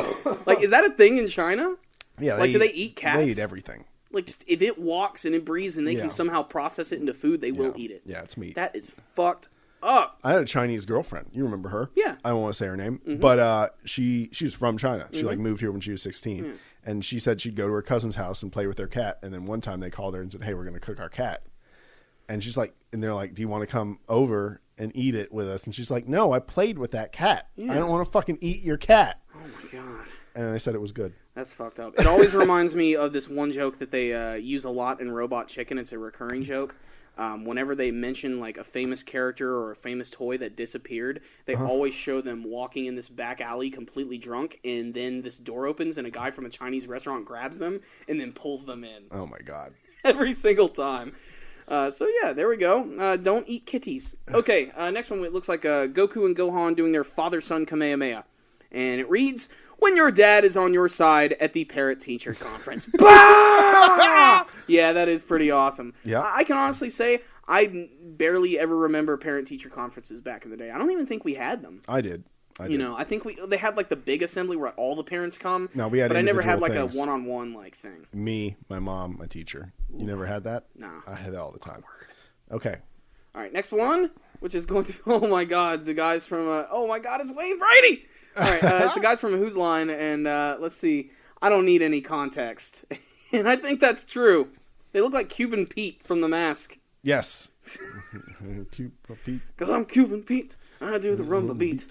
Like, is that a thing in China? Yeah. Like, do they eat cats? They eat everything. Like, just, if it walks and it breathes, and they Yeah. can somehow process it into food, they will yeah. eat it. Yeah, it's meat. That is fucked up. I had a Chinese girlfriend. You remember her? Yeah. I don't want to say her name, Mm-hmm. but uh, she she was from China. She like moved here when she was 16, and she said she'd go to her cousin's house and play with their cat. And then one time they called her and said, "Hey, we're going to cook our cat." And she's like, and they're like, "Do you want to come over and eat it with us?" And she's like, "No, I played with that cat. I don't want to fucking eat your cat." Oh my god. And they said it was good. That's fucked up. It always reminds me of this one joke that they uh, use a lot in Robot Chicken. It's a recurring joke. Um, whenever they mention like a famous character or a famous toy that disappeared, they always show them walking in this back alley completely drunk, and then this door opens and a guy from a Chinese restaurant grabs them and then pulls them in Oh my god. every single time. Uh, so yeah, there we go. Uh, don't eat kitties. Okay, uh, next one. It looks like uh, Goku and Gohan doing their father-son Kamehameha, and it reads, "When your dad is on your side at the parent-teacher conference." Yeah, that is pretty awesome. Yeah. I-, I can honestly say I barely ever remember parent-teacher conferences back in the day. I don't even think we had them. I did. I did. You know, I think we they had like the big assembly where all the parents come. No, we had but I never had like individual a one-on-one like thing. Me, my mom, my teacher. You never had that? Nah. I had that all the time. Okay. All right, next one, which is going to oh my god, the guys from uh, oh my god, it's Wayne Brady. All right, uh, it's the guys from Whose Line, and uh, let's see, I don't need any context, and I think that's true. They look like Cuban Pete from The Mask, Yes. Cute Pete. because I'm Cuban Pete. I do the rumba beat,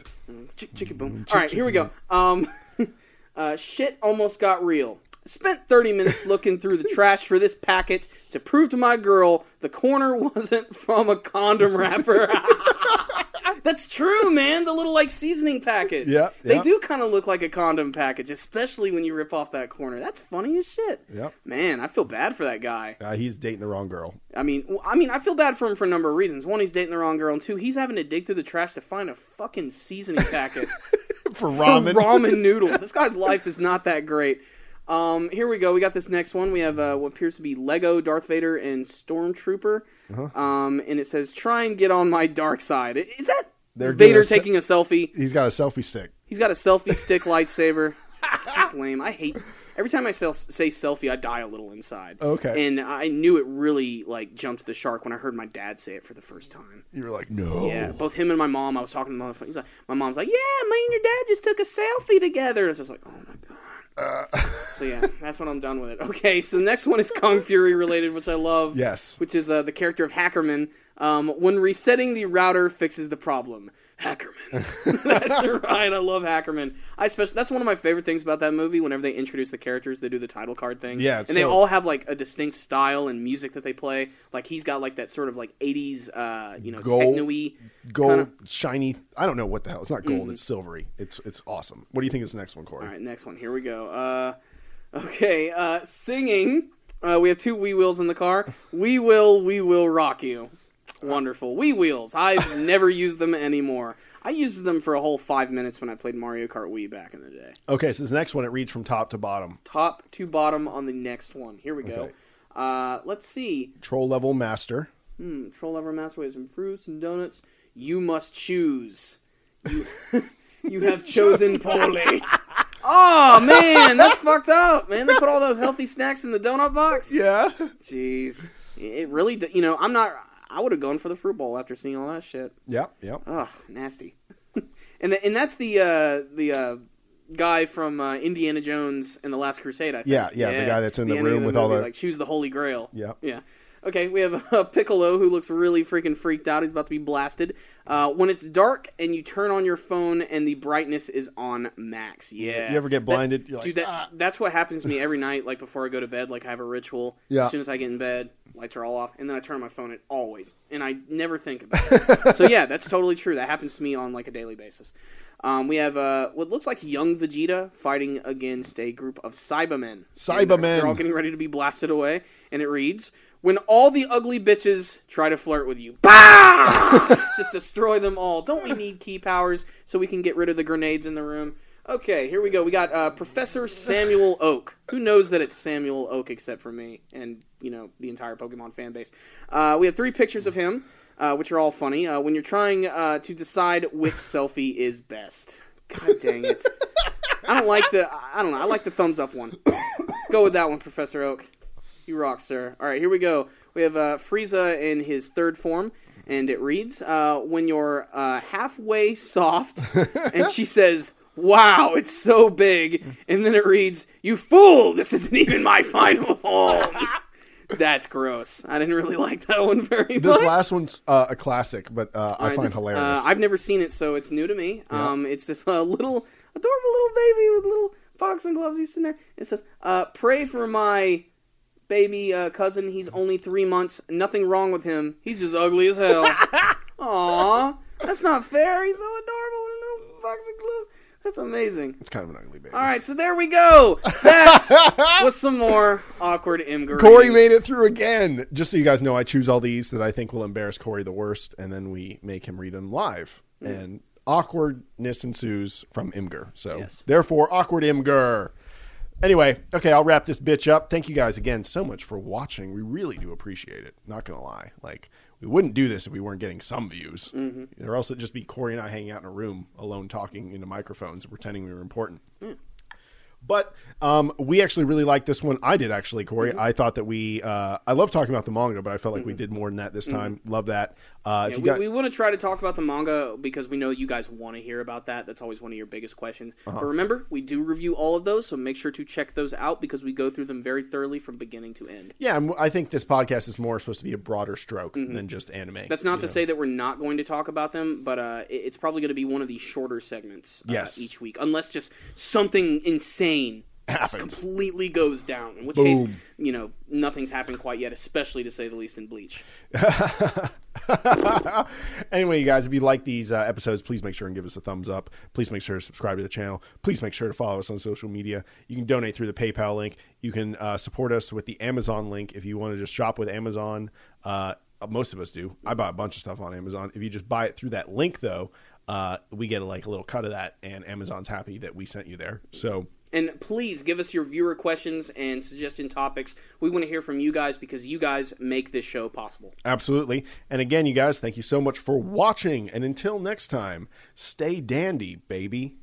chick chicky boom. All right, here we go. Um, uh, shit almost got real. Spent 30 minutes looking through the trash for this packet to prove to my girl the corner wasn't from a condom wrapper. That's true, man. The little like seasoning packets. Yeah, They do kind of look like a condom package, especially when you rip off that corner. That's funny as shit. Yep. Man, I feel bad for that guy. Uh, he's dating the wrong girl. I mean, I mean, I feel bad for him for a number of reasons. One, he's dating the wrong girl, and two, he's having to dig through the trash to find a fucking seasoning packet For for ramen. ramen noodles. This guy's life is not that great. Um, here we go. We got this next one. We have uh, what appears to be Lego Darth Vader and Stormtrooper. Uh-huh. Um, and it says, "Try and get on my dark side." Is that They're Vader gonna se- taking a selfie? He's got a selfie stick. He's got a selfie stick lightsaber. That's lame. I hate. Every time I say, say selfie, I die a little inside. Okay. And I knew it really like jumped the shark when I heard my dad say it for the first time. You were like, no. Yeah, both him and my mom. I was talking to my He's like, my mom's like, "Yeah, me and your dad just took a selfie together." It's just like, oh my god. so yeah, that's when I'm done with it. Okay, so the next one is Kung Fury related, which I love. Yes. Which is uh, the character of Hackerman. Um, when resetting the router fixes the problem. Hackerman. that's right. I love Hackerman. I especially that's one of my favorite things about that movie. Whenever they introduce the characters, they do the title card thing. Yeah, and it's they all have like a distinct style and music that they play. Like he's got like that sort of like '80s, uh, you know, Gold- techno-y Gold, kinda- shiny. I don't know what the hell. It's not gold. It's silvery. It's it's awesome. What do you think is the next one, Corey? All right, next one. Here we go. Uh, okay, uh, singing. Uh, we have two Wii wheels in the car. We will, we will rock you. Wonderful. Wii wheels. I've never used them anymore. I used them for a whole five minutes when I played Mario Kart Wii back in the day. Okay, so this next one it reads from top to bottom. Top to bottom on the next one. Here we go. Okay. Uh, let's see. Troll level master. Hmm, troll level master with some fruits and donuts. You must choose. You, you have chosen poorly. Oh man, that's fucked up, man. They put all those healthy snacks in the donut box. Yeah. Jeez, it really. You know, I'm not. I would have gone for the fruit bowl after seeing all that shit. Yep. Yep. Ugh, nasty. and the, and that's the uh, the uh, guy from uh, Indiana Jones and the Last Crusade. I think. Yeah, yeah, the guy that's in the ending room of with all movie, the- like choose the Holy Grail. Yep. Yeah. Okay, we have uh, Piccolo who looks really freaking freaked out. He's about to be blasted. Uh, when it's dark and you turn on your phone and the brightness is on max. Yeah. You ever get blinded? You're like, dude, that, "Ah." that's what happens to me every night. Like before I go to bed, like I have a ritual. Yeah. As soon as I get in bed, lights are all off, and then I turn on my phone. It always, and I never think about it. so yeah, that's totally true. That happens to me on like a daily basis. Um, we have uh, what looks like young Vegeta fighting against a group of Saibamen. Saibamen. They're, they're all getting ready to be blasted away, and it reads. When all the ugly bitches try to flirt with you, bah! just destroy them all. Don't we need key powers so we can get rid of the grenades in the room? Okay, here we go. We got uh, Professor Samuel Oak. Who knows that it's Samuel Oak except for me and you know the entire Pokemon fan base? Uh, we have three pictures of him, uh, which are all funny. Uh, when you're trying uh, to decide which selfie is best, God dang it! I don't like the. I don't know. I like the thumbs up one. Go with that one, Professor Oak. You rock, sir. All right, here we go. We have uh, Frieza in his third form, and it reads, uh, "When you're uh, halfway soft," and she says, "Wow, it's so big," and then it reads, "You fool! This isn't even my final form." That's gross. I didn't really like that one very This much. This last one's uh, a classic, but uh, I right, find this- hilarious. Uh, I've never seen it, so it's new to me. Um, it's this uh, little adorable little baby with little boxing gloves. He's sitting there. It says, uh, "Pray for my baby uh, cousin. He's only three months. Nothing wrong with him. He's just ugly as hell." Aw, that's not fair. He's so adorable with little boxing gloves. That's amazing. it's kind of an ugly baby. All right, so there we go. That was some more awkward Imgur. Corey made it through again. Just so you guys know, I choose all these that I think will embarrass Corey the worst, and then we make him read them live. And awkwardness ensues from Imgur. So, Yes. therefore, awkward Imgur. Anyway, okay, I'll wrap this bitch up. Thank you guys again so much for watching. We really do appreciate it. Not gonna lie, like we wouldn't do this if we weren't getting some views, Mm-hmm. or else it'd just be Corey and I hanging out in a room alone, talking into microphones, pretending we were important. But um, we actually really liked this one. I did actually, Corey. Mm-hmm. I thought that we. Uh, I love talking about the manga, but I felt like we did more than that this time. Love that. Uh, Yeah, we, got, we want to try to talk about the manga because we know you guys want to hear about that. That's always one of your biggest questions. Uh-huh. But remember, we do review all of those, so make sure to check those out because we go through them very thoroughly from beginning to end. yeah, I'm- think this podcast is more supposed to be a broader stroke than just anime. Mm-hmm. That's not to know? say that we're not going to talk about them, but uh, it's probably going to be one of the shorter segments uh, Yes. each week, unless just something insane Happens. completely goes down. In which Boom. case, you know, nothing's happened quite yet, especially to say the least in Bleach. anyway, you guys, if you like these uh, episodes, please make sure and give us a thumbs up. Please make sure to subscribe to the channel. Please make sure to follow us on social media. You can donate through the PayPal link. You can uh, support us with the Amazon link if you want to just shop with Amazon. Uh, most of us do. I buy a bunch of stuff on Amazon. If you just buy it through that link, though, uh, we get like a little cut of that, and Amazon's happy that we sent you there. So And please give us your viewer questions and suggestion topics. We want to hear from you guys because you guys make this show possible. Absolutely. And again, you guys, thank you so much for watching. And until next time, stay dandy, baby.